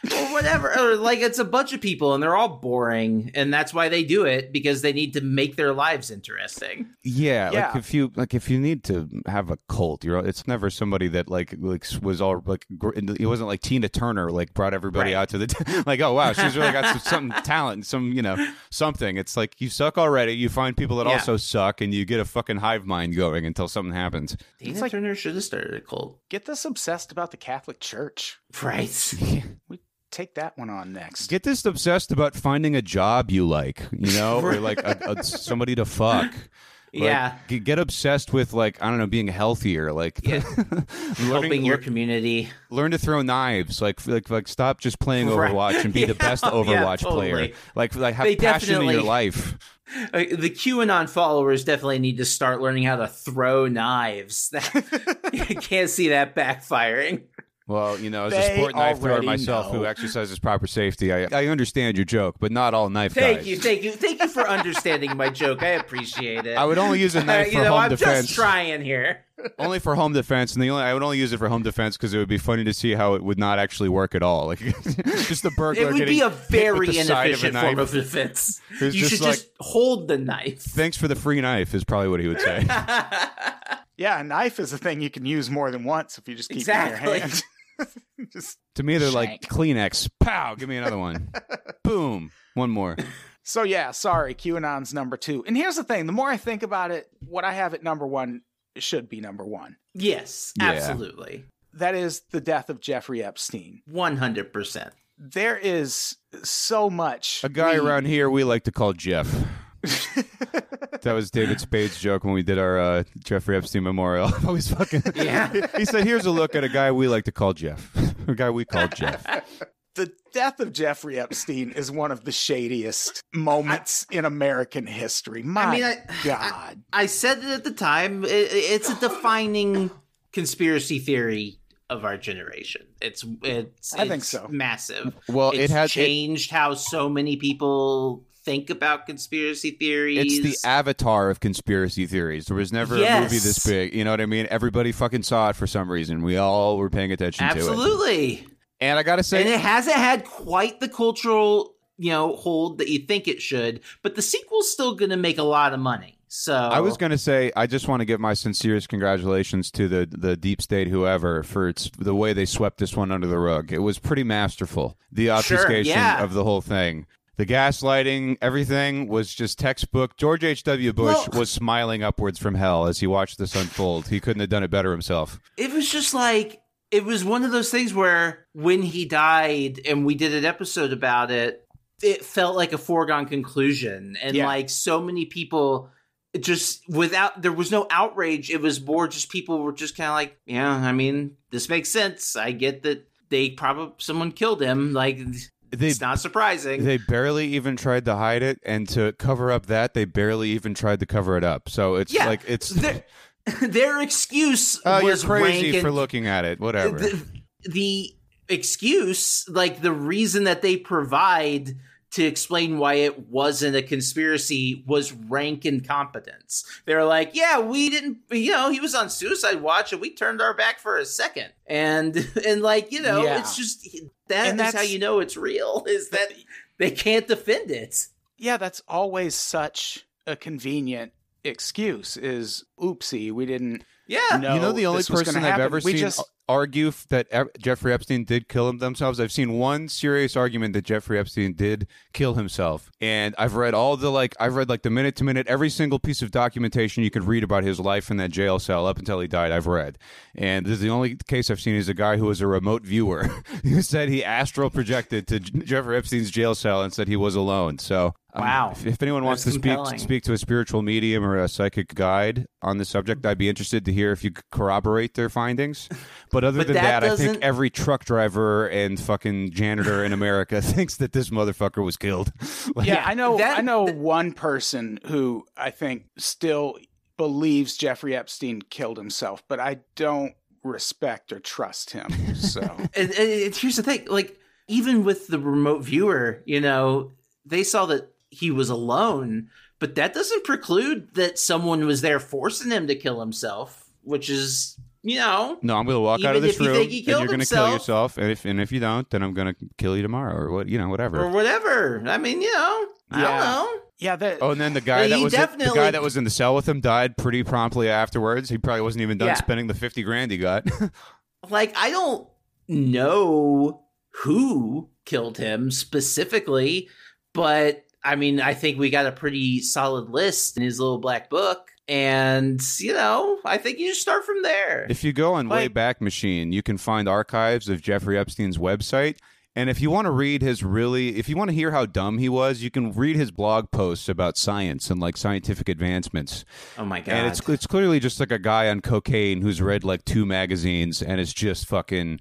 or whatever. Or like it's a bunch of people and they're all boring, and that's why they do it because they need to make their lives interesting. Yeah, Yeah. like if you like if you need to have a cult, you're it's never somebody that like like was all like gr- it wasn't like Tina Turner like brought everybody Right. out to the like oh wow she's really got some, some talent and some you know something. It's like you suck already. You find people that Yeah. also suck, and you get a fucking hive mind going until something happens. Tina like- Turner should have started a cult, get this obsessed about the Catholic Church. Right? We take that one on next. Get this obsessed about finding a job you like, you know, or like a, a, somebody to fuck. Like, Yeah. g- get obsessed with like I don't know, being healthier, like Yeah. learning, Helping your lear- community. learn to throw knives, like like like stop just playing Right. Overwatch and be the Yeah, best yeah, Overwatch totally. player. Like like have They passion in your life. Uh, the QAnon followers definitely need to start learning how to throw knives. you can't see that backfiring. Well, you know, as They a sport knife thrower myself know. who exercises proper safety, I, I understand your joke, but not all knife Thank guys. you, thank you, thank you for understanding my joke. I appreciate it. I would only use a knife you for know, home I'm defense. just trying here. only for home defense, and the only I would only use it for home defense because it would be funny to see how it would not actually work at all. Like just the burglar. It would getting be a hit with very the side inefficient of a form of defense. You just should like- just hold the knife. Thanks for the free knife is probably what he would say. Yeah, a knife is a thing you can use more than once if you just keep Exactly. it in your hand. just to me, they're like Kleenex. Pow! Give me another one. Boom! One more. So yeah, sorry, QAnon's number two. And here's the thing: the more I think about it, what I have at number one should be number one. Yes, Yeah. absolutely. That is the death of Jeffrey Epstein. 100%. There is so much. A guy we- around here we like to call Jeff. That was David Spade's joke when we did our uh, Jeffrey Epstein memorial. Always fucking. Yeah. he said, "Here's a look at a guy we like to call Jeff. a guy we call Jeff." the death of Jeffrey Epstein is one of the shadiest moments in American history. My mean, I- God. I said it at the time. It, it's a defining conspiracy theory of our generation. It's it's I think so. massive. Well, it's it has it, changed how so many people think about conspiracy theories. it's the avatar of conspiracy theories. There was never a movie this big. You know what I mean? Everybody fucking saw it for some reason. We all were paying attention to it. absolutely. And I gotta say, and it hasn't had quite the cultural you know hold that you think it should but the sequel's still gonna make a lot of money so I was going to say, I just want to give my sincerest congratulations to the the deep state, whoever, for its the way they swept this one under the rug. It was pretty masterful. The obfuscation yeah. of the whole thing, the gaslighting, everything was just textbook. George H. W. Bush Well- was smiling upwards from hell as he watched this unfold. He couldn't have done it better himself. it was just like it was one of those things where when he died and we did an episode about it it felt like a foregone conclusion and Yeah. like so many people just without there was no outrage it was more just people were just kind of like yeah i mean this makes sense i get that they probably someone killed him like They it's not surprising they barely even tried to hide it, and to cover up that, they barely even tried to cover it up. So it's Yeah, like it's. their, their excuse Oh, you're was crazy rank for and- looking at it. Whatever. The, the excuse, like the reason that they provide to explain why it wasn't a conspiracy, was rank incompetence. They're like, "Yeah, we didn't. You know, he was on suicide watch, and we turned our back for a second. And and like you know, Yeah. it's just that And is how you know it's real. Is that they can't defend it. Yeah, that's always such a convenient excuse is oopsie, we didn't Yeah, know you know the only person gonna I've happen. ever we seen just argue that Jeffrey Epstein did kill him themselves. I've seen one serious argument that Jeffrey Epstein did kill himself, and I've read all the like I've read like the minute to minute every single piece of documentation you could read about his life in that jail cell up until he died. I've read, and this is the only case I've seen is a guy who was a remote viewer who said he astral projected to Jeffrey Epstein's jail cell and said he was alone. So. Um, Wow. if, if anyone wants That's to speak compelling. speak to a spiritual medium or a psychic guide on the subject, I'd be interested to hear if you could corroborate their findings. But other But than that that, I think every truck driver and fucking janitor in America thinks that this motherfucker was killed. Like, Yeah, I know that- I know one person who I think still believes Jeffrey Epstein killed himself, but I don't respect or trust him. So and, and it- here's the thing like even with the remote viewer you know they saw that he was alone but that doesn't preclude that someone was there forcing him to kill himself which is you know No, I'm going to walk out of Even this if you room and you're going to kill yourself, and if and if you don't, then I'm going to kill you tomorrow, or what, you know, whatever. or whatever i mean you know i Yeah. don't know yeah, that Oh, and then the guy Yeah, that he was the guy that was in the cell with him died pretty promptly afterwards. He probably wasn't even done Yeah. spending the fifty grand he got. like i don't know who killed him specifically but i mean i think we got a pretty solid list in his little black book and you know i think you just start from there If you go on Like- Wayback Machine, you can find archives of Jeffrey Epstein's website. And if you want to read his really, if you want to hear how dumb he was, you can read his blog posts about science and like scientific advancements. oh my god And it's it's clearly just like a guy on cocaine who's read like two magazines and is just fucking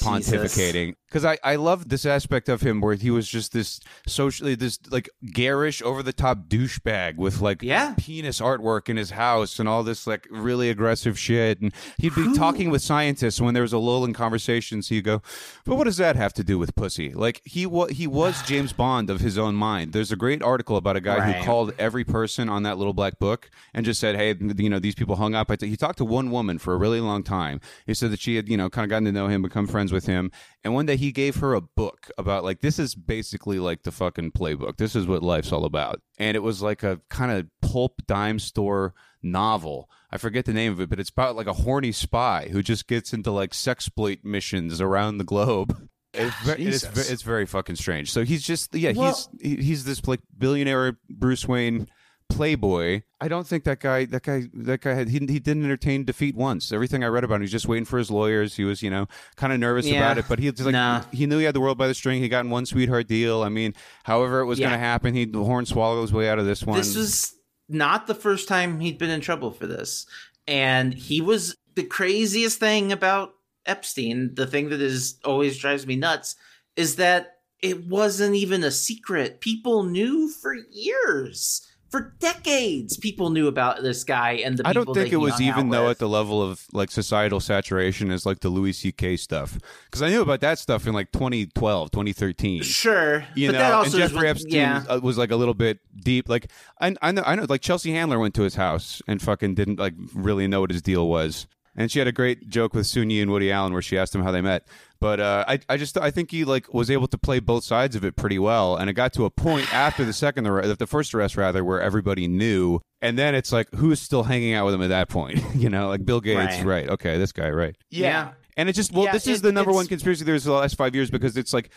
pontificating because I, I love this aspect of him where he was just this socially this like garish over the top douchebag with like Yeah. penis artwork in his house and all this like really aggressive shit. And he'd be talking with scientists when there was a lull in conversations. He'd go but what does that have to do with pussy? Like he was he was James Bond of his own mind. There's a great article about a guy Right. who called every person on that little black book and just said hey you know these people hung up. He talked to one woman for a really long time. He said that she had you know kind of gotten to know him become friends with him. And one day he gave her a book about like this is basically like the fucking playbook. This is what life's all about. And it was like a kind of pulp dime store novel. I forget the name of it, but it's about like a horny spy who just gets into like sexploit missions around the globe. Ah, it's, ve- it's, it's very fucking strange. So he's just yeah Well- he's he's this like billionaire Bruce Wayne playboy. I don't think that guy that guy that guy had he, he didn't entertain defeat once. Everything I read about him, he's just waiting for his lawyers. He was you know kind of nervous Yeah. about it, but he just like Nah. he knew he had the world by the string. He got in one sweetheart deal. I mean, however it was Yeah. going to happen, he the horn swallowed his way out of this one. This was not the first time he'd been in trouble for this. And he was the craziest thing about Epstein, the thing that is always drives me nuts, is that it wasn't even a secret. People knew for years. For decades, people knew about this guy and the I don't think it was even though with. at the level of like societal saturation as like the Louis C.K. stuff because I knew about that stuff in like 2012, 2013. Sure, you but know, that also and Jeffrey what- Epstein yeah. uh, was like a little bit deep. Like I, I know, I know, like Chelsea Handler went to his house and fucking didn't like really know what his deal was. And she had a great joke with Soon-Yi and Woody Allen where she asked him how they met. But uh, I, I just, I think he like was able to play both sides of it pretty well. And it got to a point after the second, arrest, the first arrest rather, where everybody knew. And then it's like, who's still hanging out with him at that point? you know, like Bill Gates, Right. right? Okay, this guy, right? Yeah. And it just well, Yeah, this is it- the number one conspiracy theory of the last five years because it's like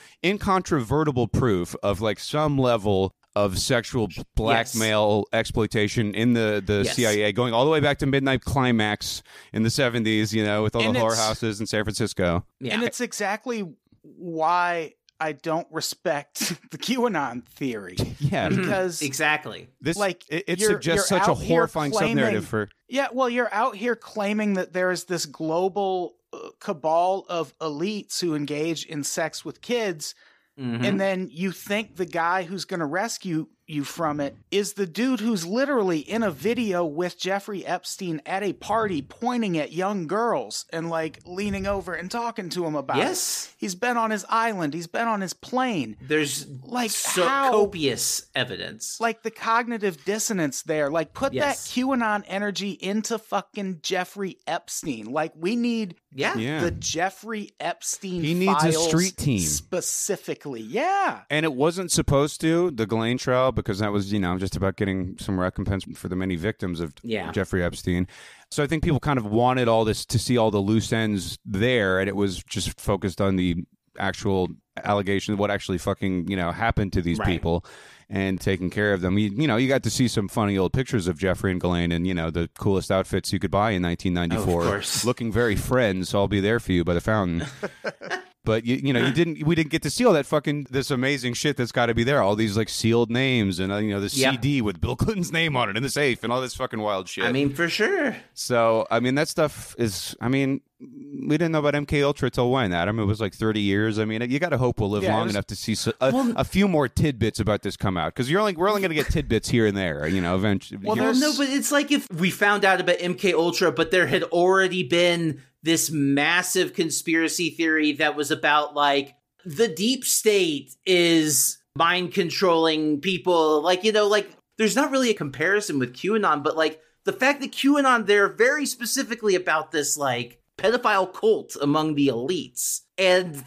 incontrovertible proof of like some level of sexual blackmail exploitation in the the Yes. CIA, going all the way back to Midnight Climax in the seventies. You know, with all And the it's- whorehouses in San Francisco. yeah. And it's exactly why I don't respect the QAnon theory. Yeah, Because Mm-hmm. exactly. this like, it, it you're- suggests you're such a out here horrifying sub narrative for Yeah, well, you're out here claiming that there is this global uh, cabal of elites who engage in sex with kids, Mhm. and then you think the guy who's going to rescue you from it is the dude who's literally in a video with Jeffrey Epstein at a party pointing at young girls and like leaning over and talking to him about it. yes, He's been on his island, he's been on his plane. there's Like, so how- copious evidence. like the cognitive dissonance there. Like put Yes. that QAnon energy into fucking Jeffrey Epstein. Like we need yeah. yeah. the Jeffrey Epstein. He needs a street team. specifically. Yeah. And it wasn't supposed to, the Ghislaine trial, because that was, you know, just about getting some recompense for the many victims of Yeah. Jeffrey Epstein. So I think people kind of wanted all this to see all the loose ends there, and it was just focused on the actual allegation, of what actually fucking, you know, happened to these Right. people and taking care of them. You, you know, you got to see some funny old pictures of Jeffrey and Ghislaine and, you know, the coolest outfits you could buy in 1994. Of course. Looking very friends. So I'll be there for you by the fountain. But you, you know, you didn't. We didn't get to see all that fucking this amazing shit that's got to be there. All these like sealed names and uh, you know the Yeah. CD with Bill Clinton's name on it in the safe and all this fucking wild shit. I mean, for sure. so I mean that stuff is. I mean, we didn't know about MK Ultra till when, Adam? It was like thirty years. I mean, you got to hope we'll live Yeah, long was- enough to see so, a, Well- a few more tidbits about this come out because you're only we're only going to get tidbits here and there. You know, eventually. Well, Well, no, but it's like if we found out about MK Ultra, but there had already been this massive conspiracy theory that was about like the deep state is mind controlling people. Like, you know, like there's not really a comparison with QAnon, but like the fact that QAnon, they're very specifically about this like pedophile cult among the elites. And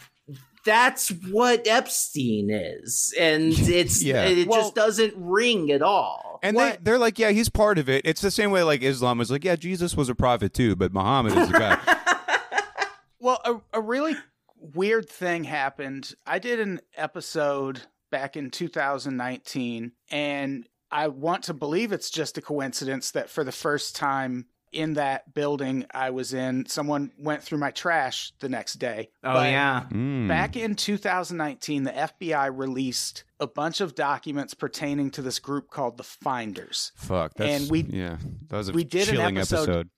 that's what Epstein is. And it's, Yeah. it Well- just doesn't ring at all. and they, they're like, yeah, he's part of it. It's the same way like Islam was like, yeah, Jesus was a prophet too, but Muhammad is the guy. Well, a, a really weird thing happened. I did an episode back in 2019, and I want to believe it's just a coincidence that for the first time in that building I was in, someone went through my trash the next day. Oh, But yeah. Mm. Back in 2019, the FBI released a bunch of documents pertaining to this group called the Finders. Fuck. That's, And we- yeah, that was a we did an chilling episode-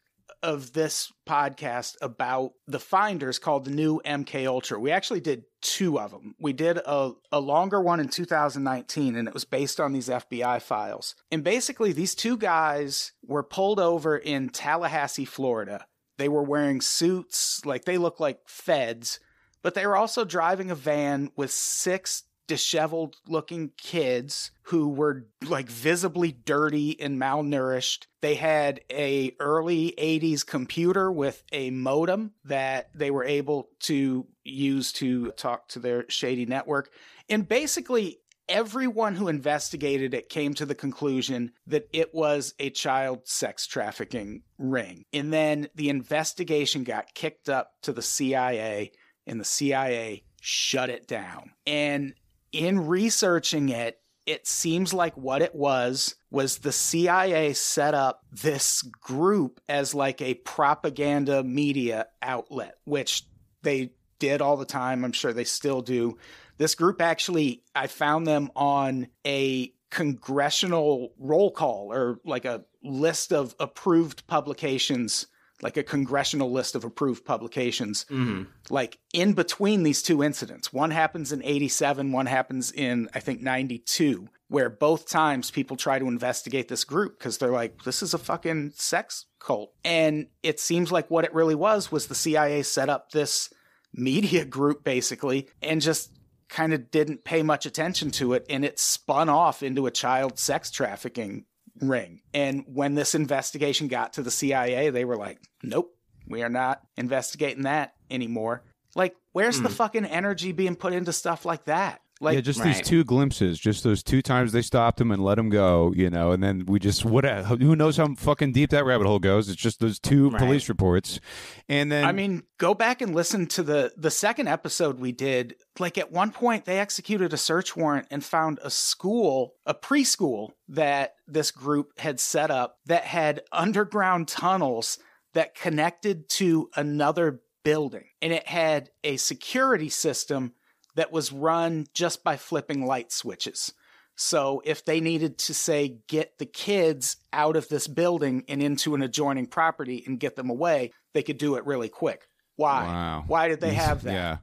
of this podcast about the finders called the new MK Ultra. We actually did two of them. We did a, a longer one in 2019 and it was based on these FBI files. And basically these two guys were pulled over in Tallahassee, Florida. They were wearing suits, like they look like feds, but they were also driving a van with six disheveled looking kids who were like visibly dirty and malnourished. They had a early 80s computer with a modem that they were able to use to talk to their shady network. And basically everyone who investigated it came to the conclusion that it was a child sex trafficking ring. And then the investigation got kicked up to the CIA and the CIA shut it down. And in researching it, it seems like what it was was the CIA set up this group as like a propaganda media outlet, which they did all the time. I'm sure they still do. This group actually, I found them on a congressional roll call or like a list of approved publications like a congressional list of approved publications, Mhm. like in between these two incidents. One happens in 87, one happens in, I think, 92, where both times people try to investigate this group because they're like, this is a fucking sex cult. And it seems like what it really was was the CIA set up this media group basically and just kind of didn't pay much attention to it and it spun off into a child sex trafficking ring. And when this investigation got to the CIA, they were like, nope, we are not investigating that anymore. Like, where's the hmm. fucking energy being put into stuff like that? Like, yeah, just Right. these two glimpses, just those two times they stopped him and let him go, you know, and then we just what who knows how fucking deep that rabbit hole goes? It's just those two Right. police reports, and then I mean, go back and listen to the the second episode we did. Like at one point, they executed a search warrant and found a school, a preschool that this group had set up that had underground tunnels that connected to another building, and it had a security system that was run just by flipping light switches. So if they needed to say get the kids out of this building and into an adjoining property and get them away, they could do it really quick. Why? Wow. Why did they have that? Yeah.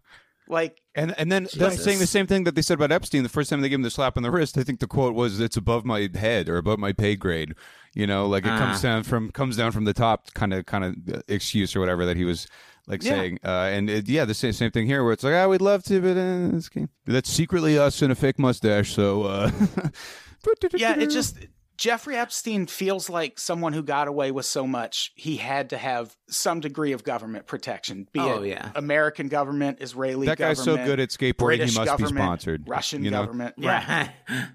Like And and then that's Jesus. saying the same thing that they said about Epstein the first time they gave him the slap on the wrist. I think the quote was, "It's above my head or above my pay grade." You know, like it comes Ah. down from comes down from the top, kind of kind of excuse or whatever that he was like Yeah. saying. Uh, and it, yeah, the same same thing here, where it's like, "Ah, we'd love to, but uh, it's, okay." that's secretly us in a fake mustache." So uh, yeah, it just Jeffrey Epstein feels like someone who got away with so much, he had to have some degree of government protection. Be Oh, it yeah. American government, Israeli government. that guy's so good at skateboarding, British he must be sponsored. Russian you know? government. Yeah. Right.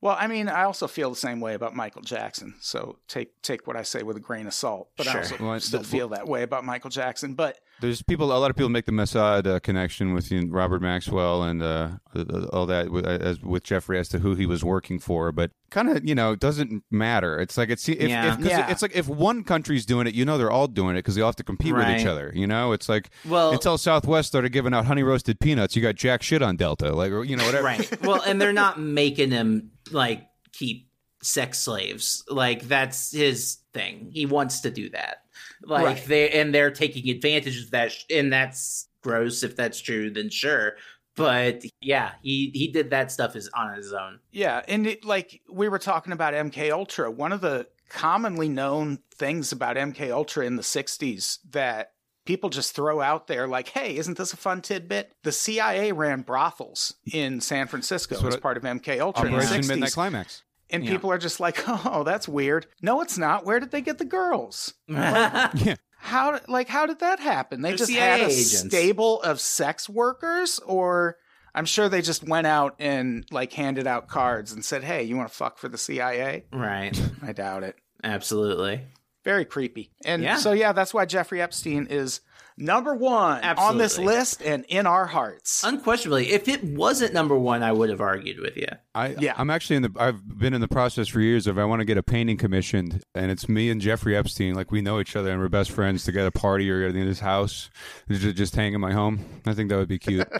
Well, I mean, I also feel the same way about Michael Jackson. So take take what I say with a grain of salt. But I Sure. also Well, still feel that way about Michael Jackson. But There's people. A lot of people make the Mossad uh, connection with you know, Robert Maxwell and uh, uh, all that with, as, with Jeffrey as to who he was working for, but kind of you know it doesn't matter. It's like it's if, Yeah. if 'cause Yeah. it's like if one country's doing it, you know they're all doing it because they all have to compete with each other. You know, it's like Well- until Southwest started giving out honey roasted peanuts, you got jack shit on Delta, like or, you know whatever. right. Well, and they're not making him like keep sex slaves. Like that's his thing. He wants to do that. Like Right. they and they're taking advantage of that, and that's gross. If that's true, then sure. But yeah, he he did that stuff is on his own. Yeah, and it, like we were talking about MK Ultra, one of the commonly known things about MK Ultra in the 60s that people just throw out there like, "Hey, isn't this a fun tidbit?" The CIA ran brothels in San Francisco as part of MK Ultra in the Operation 60s. Midnight Climax. And Yeah. people are just like, "Oh, that's weird." No, it's not. Where did they get the girls? Yeah. How like how did that happen? They They're just CIA had a agents. stable of sex workers or I'm sure they just went out and like handed out cards and said, "Hey, you want to fuck for the CIA?" right. I doubt it. Absolutely. Very creepy. And Yeah. so yeah, that's why Jeffrey Epstein is number 1 on this list and in our hearts. Unquestionably, if it wasn't number one, I would have argued with you. I, Yeah. I'm actually in the. I've been in the process for years of I want to get a painting commissioned, and it's me and Jeffrey Epstein. Like we know each other and we're best friends to get a party or in his house, just, just hang in my home. I think that would be cute.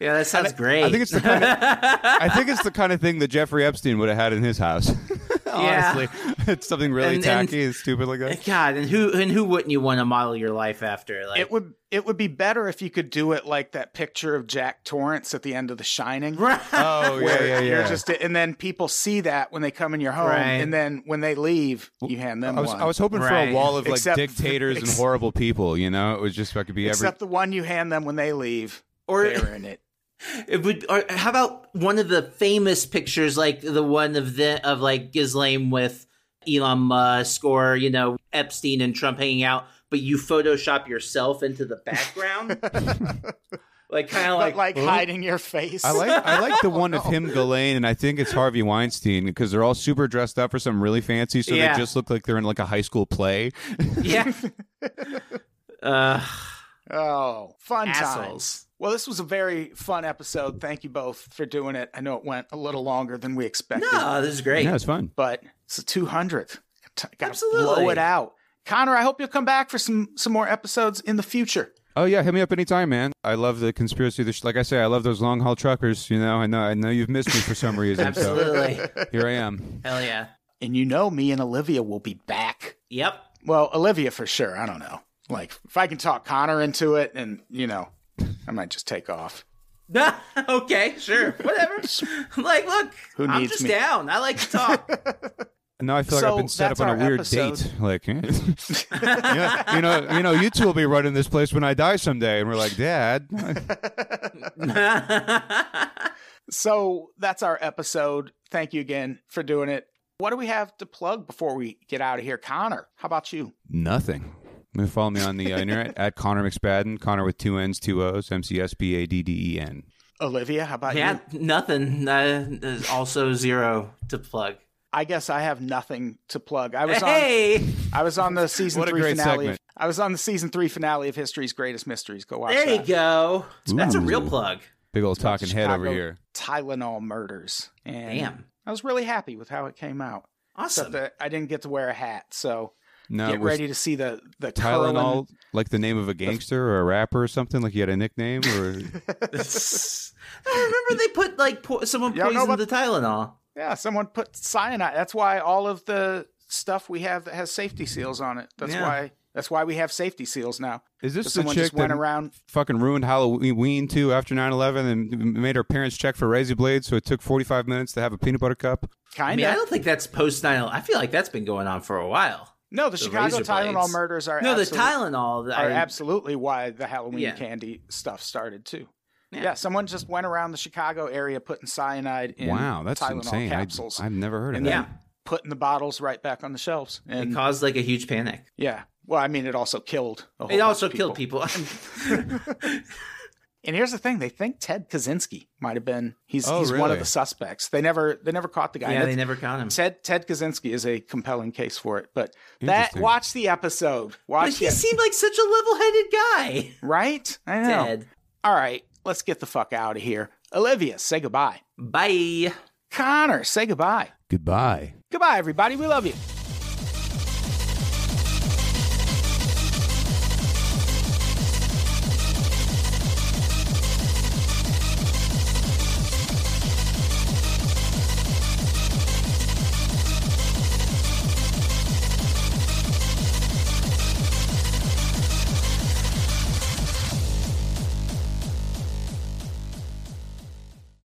Yeah, that sounds great. I think it's the kind of. I think it's the kind of thing that Jeffrey Epstein would have had in his house. Honestly, it's something really And- and- tacky and stupid like that. God, and who and who wouldn't you want to model your life after? Like, it would it would be better if you could do it like that picture of Jack Torrance at the end of The Shining. Oh yeah, where yeah, you're yeah. just and then people see that when they come in your home Right. and then when they leave you hand them I was one I was hoping for a wall of like Except- dictators and ex- horrible people. You know, it was just fucking be every. except the one you hand them when they leave Or- they're in it It would. Or how about one of the famous pictures, like the one of the of like Ghislaine with Elon Musk, or you know Epstein and Trump hanging out, but you Photoshop yourself into the background, like kind of but like, like hiding your face I like I like the one of him, Ghislaine, and I think it's Harvey Weinstein because they're all super dressed up for something really fancy, so Yeah. they just look like they're in like a high school play. yeah. Uh, oh fun times assholes. Well this was a very fun episode thank you both for doing it i know it went a little longer than we expected No, this is great. Yeah, it's fun. but it's a 200th T- gotta Absolutely. blow it out connor i hope you'll come back for some some more episodes in the future Oh yeah, hit me up anytime, man. I love the conspiracy. The sh- like I say, I love those long haul truckers. You know, I know, I know you've missed me for some reason. so Absolutely. here I am. Hell yeah. and you know me and olivia will be back Yep. well olivia for sure i don't know like if i can talk connor into it and you know i might just take off okay, sure, whatever. I'm like, look, Who I'm needs just me? down. I like to talk. Now I feel like So I've been set up on a weird episode. date. Like, eh. yeah, you know, you know, you two will be running this place when I die someday, and we're like, Dad. So that's our episode. Thank you again for doing it. What do we have to plug before we get out of here? Connor, how about you? Nothing. You can follow me on the uh, internet at Connor McSpadden. Connor with two N's, two O's, M C S B A D D E N. Olivia, how about yeah, you? nothing. Uh, also zero to plug. I guess I have nothing to plug. I was on Hey, I was on the season What a three great finale. Of, segment. I was on the season three finale of History's Greatest Mysteries. Go watch there you that. go. That's a real plug. Big old talking head over here. Tylenol murders. And Damn. I was really happy with how it came out. Awesome. Except that I didn't get to wear a hat, so No, get ready to see the the Tylenol curling- like the name of a gangster or a rapper or something? Like he had a nickname or I remember they put like po- someone Y'all know poisoned about- the Tylenol. Yeah, someone put cyanide. That's why all of the stuff we have that has safety seals on it. That's Yeah. why. That's why we have safety seals now. is this the someone chick just went that around. fucking ruined Halloween too after 9-11 and made her parents check for razor blades so it took 45 minutes to have a peanut butter cup? I Kind mean, I of. don't think that's post 9 I feel like that's been going on for a while. No, the, the Chicago Tylenol blades. murders are No, the Tylenol. are absolutely why the Halloween Yeah. candy stuff started too. Yeah. Yeah. someone just went around the Chicago area putting cyanide in wow, that's Tylenol insane. I, capsules I've never heard of and that. Yeah. putting the bottles right back on the shelves. it And caused like a huge panic. yeah, well, I mean, it also killed. A whole It also of killed people. And here's the thing: they think Ted Kaczynski might have been. He's Oh, he's one of the suspects. They never they never caught the guy. yeah, they never caught him. Ted Ted Kaczynski is a compelling case for it. But that watch the episode. But Watch he the seemed like such a level-headed guy. right. I know. Ted. All right, let's get the fuck out of here. Olivia, say goodbye. Bye. Connor, say goodbye. Goodbye. Goodbye, everybody. We love you.